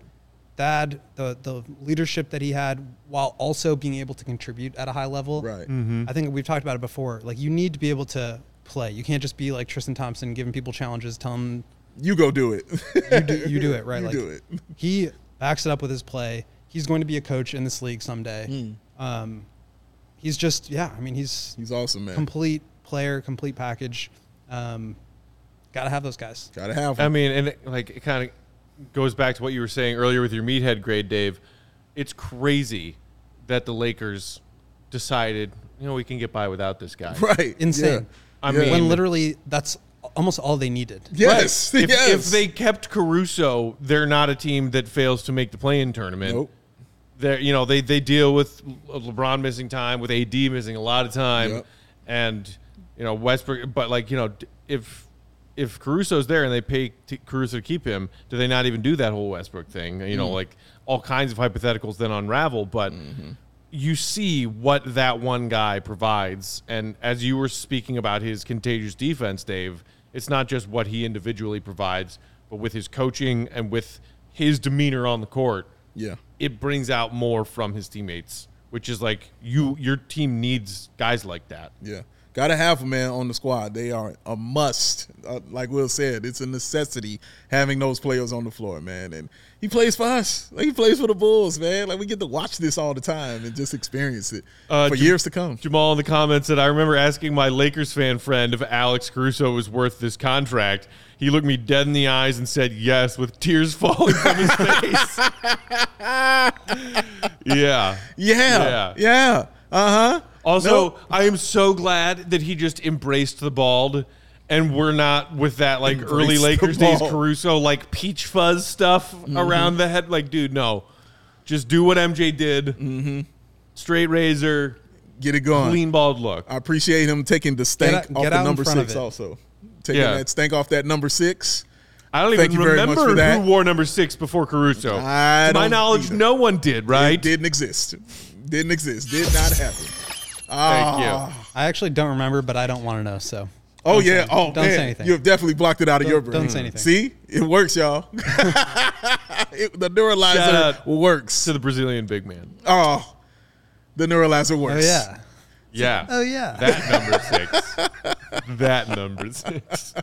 Thad, the the leadership that he had while also being able to contribute at a high level. Right. I think we've talked about it before. Like you need to be able to play. You can't just be like Tristan Thompson giving people challenges, telling them you go do it. you do, you do it right. You like do it. he backs it up with his play. He's going to be a coach in this league someday. Hmm. Um, he's just yeah. I mean, he's He's awesome, man. complete player, complete package. Um, Got to have those guys. Gotta have him. I mean, and it, like it kind of goes back to what you were saying earlier with your meathead grade, Dave. it's crazy that the Lakers decided, you know, we can get by without this guy. Right. Insane. I Yeah. mean, When literally that's almost all they needed. Yes. If, yes. if they kept Caruso, they're not a team that fails to make the play-in tournament. Nope. They're, you know, they they deal with LeBron missing time, with AD missing a lot of time, Yep. and you know Westbrook. But like you know, if if Caruso's there and they pay t- Caruso to keep him, do they not even do that whole Westbrook thing? You Mm. know, like all kinds of hypotheticals then unravel. But Mm-hmm. you see what that one guy provides, and as you were speaking about his contagious defense, Dave, it's not just what he individually provides, but with his coaching and with his demeanor on the court yeah. it brings out more from his teammates, which is like you your team needs guys like that. Yeah. Got to have a man, on the squad. They are a must. Uh, like Will said, it's a necessity having those players on the floor, man. And he plays for us. Like he plays for the Bulls, man. Like we get to watch this all the time and just experience it Uh, for Jam- years to come. Jamal in the comments said, I remember asking my Lakers fan friend if Alex Caruso was worth this contract. He looked me dead in the eyes and said yes, with tears falling from his face. yeah. Yeah. Yeah. Yeah. Uh huh. Also, No. I am so glad that he just embraced the bald, and we're not with that like Embrace early the Lakers days bald. Caruso like peach fuzz stuff around the head. Like, dude, no, just do what MJ did. Mm-hmm. Straight razor, Get it going. clean bald look. I appreciate him taking the stank out- off get the in number front of six, it. also. Taking Yeah. that stank off that number six. I don't Thank even you very much remember for that. who wore number six before Caruso. I to my don't knowledge, either. no one did. Right? It didn't exist. Didn't exist. Did not happen. Thank Ah. you. I actually don't remember, but I don't want to know. So Oh Don't yeah. anything. Oh Don't man. say anything. You have definitely blocked it out of Don't- your brain. don't say anything. See, it works, y'all. It- the Shout neuralizer out works. To the Brazilian big man. Oh, the neuralizer oh works. yeah, Yeah. oh yeah. That number six. that number six.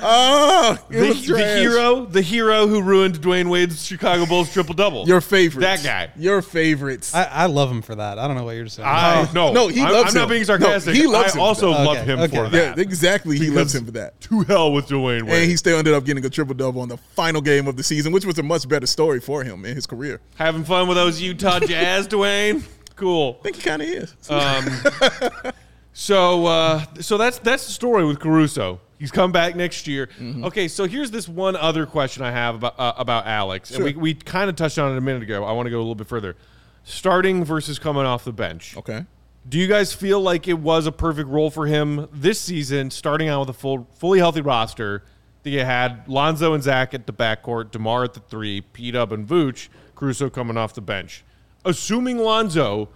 Oh, it The, was the hero, the hero who ruined Dwyane Wade's Chicago Bulls triple double. Your favorite. That guy. Your favorites. I, I love him for that. I don't know what you're saying. I no, No, he I'm, loves I'm not him. being No, sarcastic. he loves I him. also Okay, love him okay. for yeah, that. exactly. He loves him for that. To hell with Dwyane Wade. And he still ended up getting a triple double on the final game of the season, which was a much better story for him in his career. Having fun with those Utah Jazz, Dwyane. Cool. I think he kind of is. Um, so uh, so that's that's the story with Caruso. He's come back next year. Mm-hmm. Okay, so here's this one other question I have about uh, about Alex, and we, we kind of touched on it a minute ago. I want to go a little bit further. Starting versus coming off the bench. okay. Do you guys feel like it was a perfect role for him this season, starting out with a full, fully healthy roster? That you had Lonzo and Zach at the backcourt, Demar at the three, P Dub and Vooch, Caruso coming off the bench. Assuming Lonzo,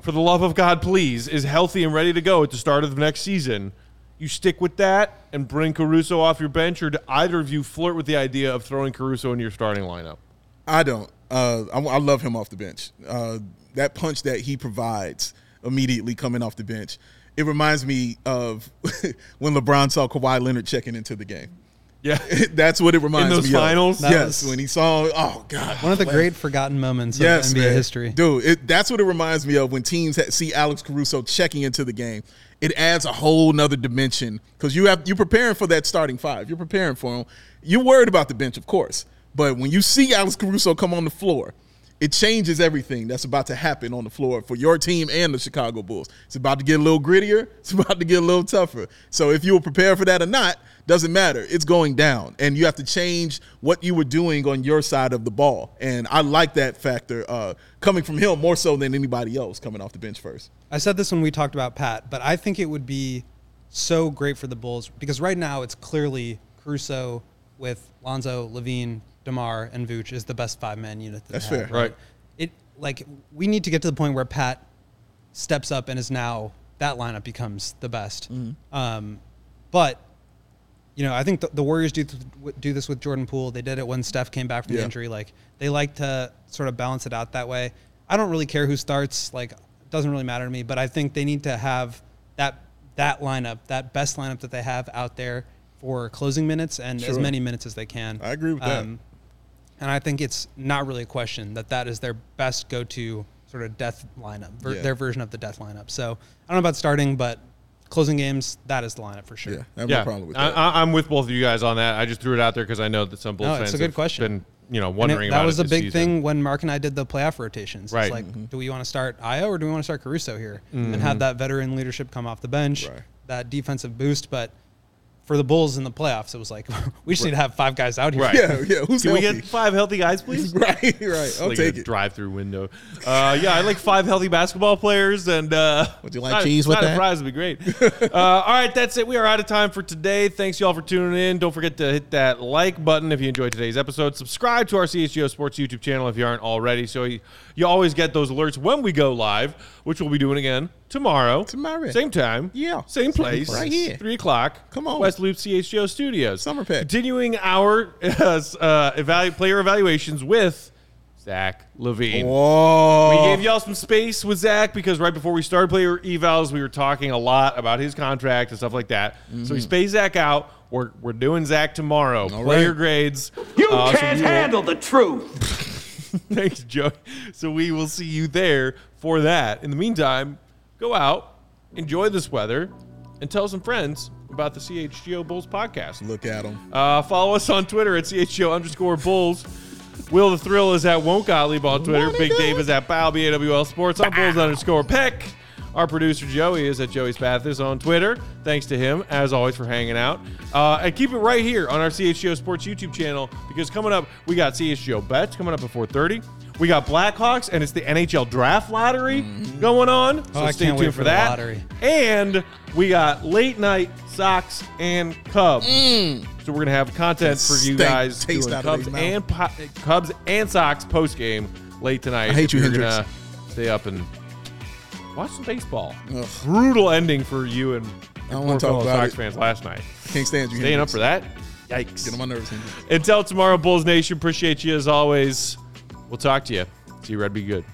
for the love of God, please, is healthy and ready to go at the start of the next season, you stick with that and bring Caruso off your bench, or do either of you flirt with the idea of throwing Caruso in your starting lineup? I don't. Uh, I, I love him off the bench. Uh, that punch that he provides immediately coming off the bench, it reminds me of when LeBron saw Kawhi Leonard checking into the game. Yeah. That's what it reminds those me finals? of. That yes, was- when he saw, oh god, One of the great forgotten moments yes, of NBA man. history. dude. It, that's what it reminds me of when teams ha- see Alex Caruso checking into the game. It adds a whole nother dimension because you have you're preparing for that starting five. You're preparing for him. You're worried about the bench, of course, but when you see Alex Caruso come on the floor, it changes everything that's about to happen on the floor for your team and the Chicago Bulls. It's about to get a little grittier. It's about to get a little tougher. So if you were prepared for that or not, doesn't matter. It's going down, and you have to change what you were doing on your side of the ball. And I like that factor uh, coming from him more so than anybody else coming off the bench first. I said this when we talked about Pat, but I think it would be so great for the Bulls because right now it's clearly Caruso with Lonzo, LaVine, Demar, and Vooch is the best five man unit. That That's they have, fair. Right. It like we need to get to the point where Pat steps up and is now that lineup becomes the best. Mm-hmm. Um, but you know, I think the, the Warriors do th- do this with Jordan Poole. They did it when Steph came back from the Yeah. injury. Like they like to sort of balance it out that way. I don't really care who starts. Like, it doesn't really matter to me. But I think they need to have that that lineup, that best lineup that they have out there for closing minutes and as many minutes as they can. I agree with that. Um, and I think it's not really a question that that is their best go-to sort of death lineup, ver- Yeah. their version of the death lineup. So I don't know about starting, but closing games, that is the lineup for sure. Yeah, I have yeah, no problem with I, that. I, I'm with both of you guys on that. I just threw it out there because I know that some Bulls No, fans a good have question. been you know And it- wondering that was it a big season. thing when Mark and I did the playoff rotations. Right. It's like, do we want to start Ayo or do we want to start Caruso here and Mm-hmm. have that veteran leadership come off the bench, Right. that defensive boost? But for the Bulls in the playoffs, it was like we just need to have five guys out here. Right. Yeah, yeah. Who's Can we get five healthy guys, please? right, right. I'll like take a it. drive-through window. Uh, yeah, I like five healthy basketball players, and uh, Would you like side- cheese with side of that? Fries would be great. uh, all right, that's it. We are out of time for today. Thanks y'all for tuning in. Don't forget to hit that like button if you enjoyed today's episode. Subscribe to our CHGO Sports YouTube channel if you aren't already, so you, you always get those alerts when we go live, which we'll be doing again tomorrow. Tomorrow. same time. Yeah. same place. Right here. three o'clock. Come on. West Loop CHGO Studios. Summer pick. Continuing our uh, uh, evalu- player evaluations with Zach LaVine. Whoa. We gave y'all some space with Zach because right before we started player evals, we were talking a lot about his contract and stuff like that. So we spaced Zach out. We're, we're doing Zach tomorrow. player right. grades. You Uh, can't we will- handle the truth. Thanks, Joey. So we will see you there for that. In the meantime, go out, enjoy this weather, and tell some friends about the CHGO Bulls podcast. Look at them. Uh, follow us on Twitter at CHGO underscore Bulls. Will the Thrill is at Won't Gottlieb on Twitter. Big Dave is at Bow, B-A-W-L Sports. I'm Bulls underscore Peck. Our producer Joey is at Joey's Pathis on Twitter. Thanks to him, as always, for hanging out. Uh, and keep it right here on our CHGO Sports YouTube channel because coming up, we got CHGO Bets coming up at 4.30. We got Blackhawks, and it's the NHL Draft Lottery going on. So Oh, stay tuned for for that. lottery. And we got late night Sox and Cubs. So we're gonna have content for you guys taste doing Cubs and po- Cubs and Sox post game late tonight. I hate you, Hendricks. stay up and watch some baseball. Ugh. Brutal ending for you and I don't wanna talk about Sox it. fans last night. Can't stand you. Staying up for that. Yikes. Get on my nerves. Until tomorrow, Bulls Nation. Appreciate you as always. We'll talk to you. See you, Red. Be good.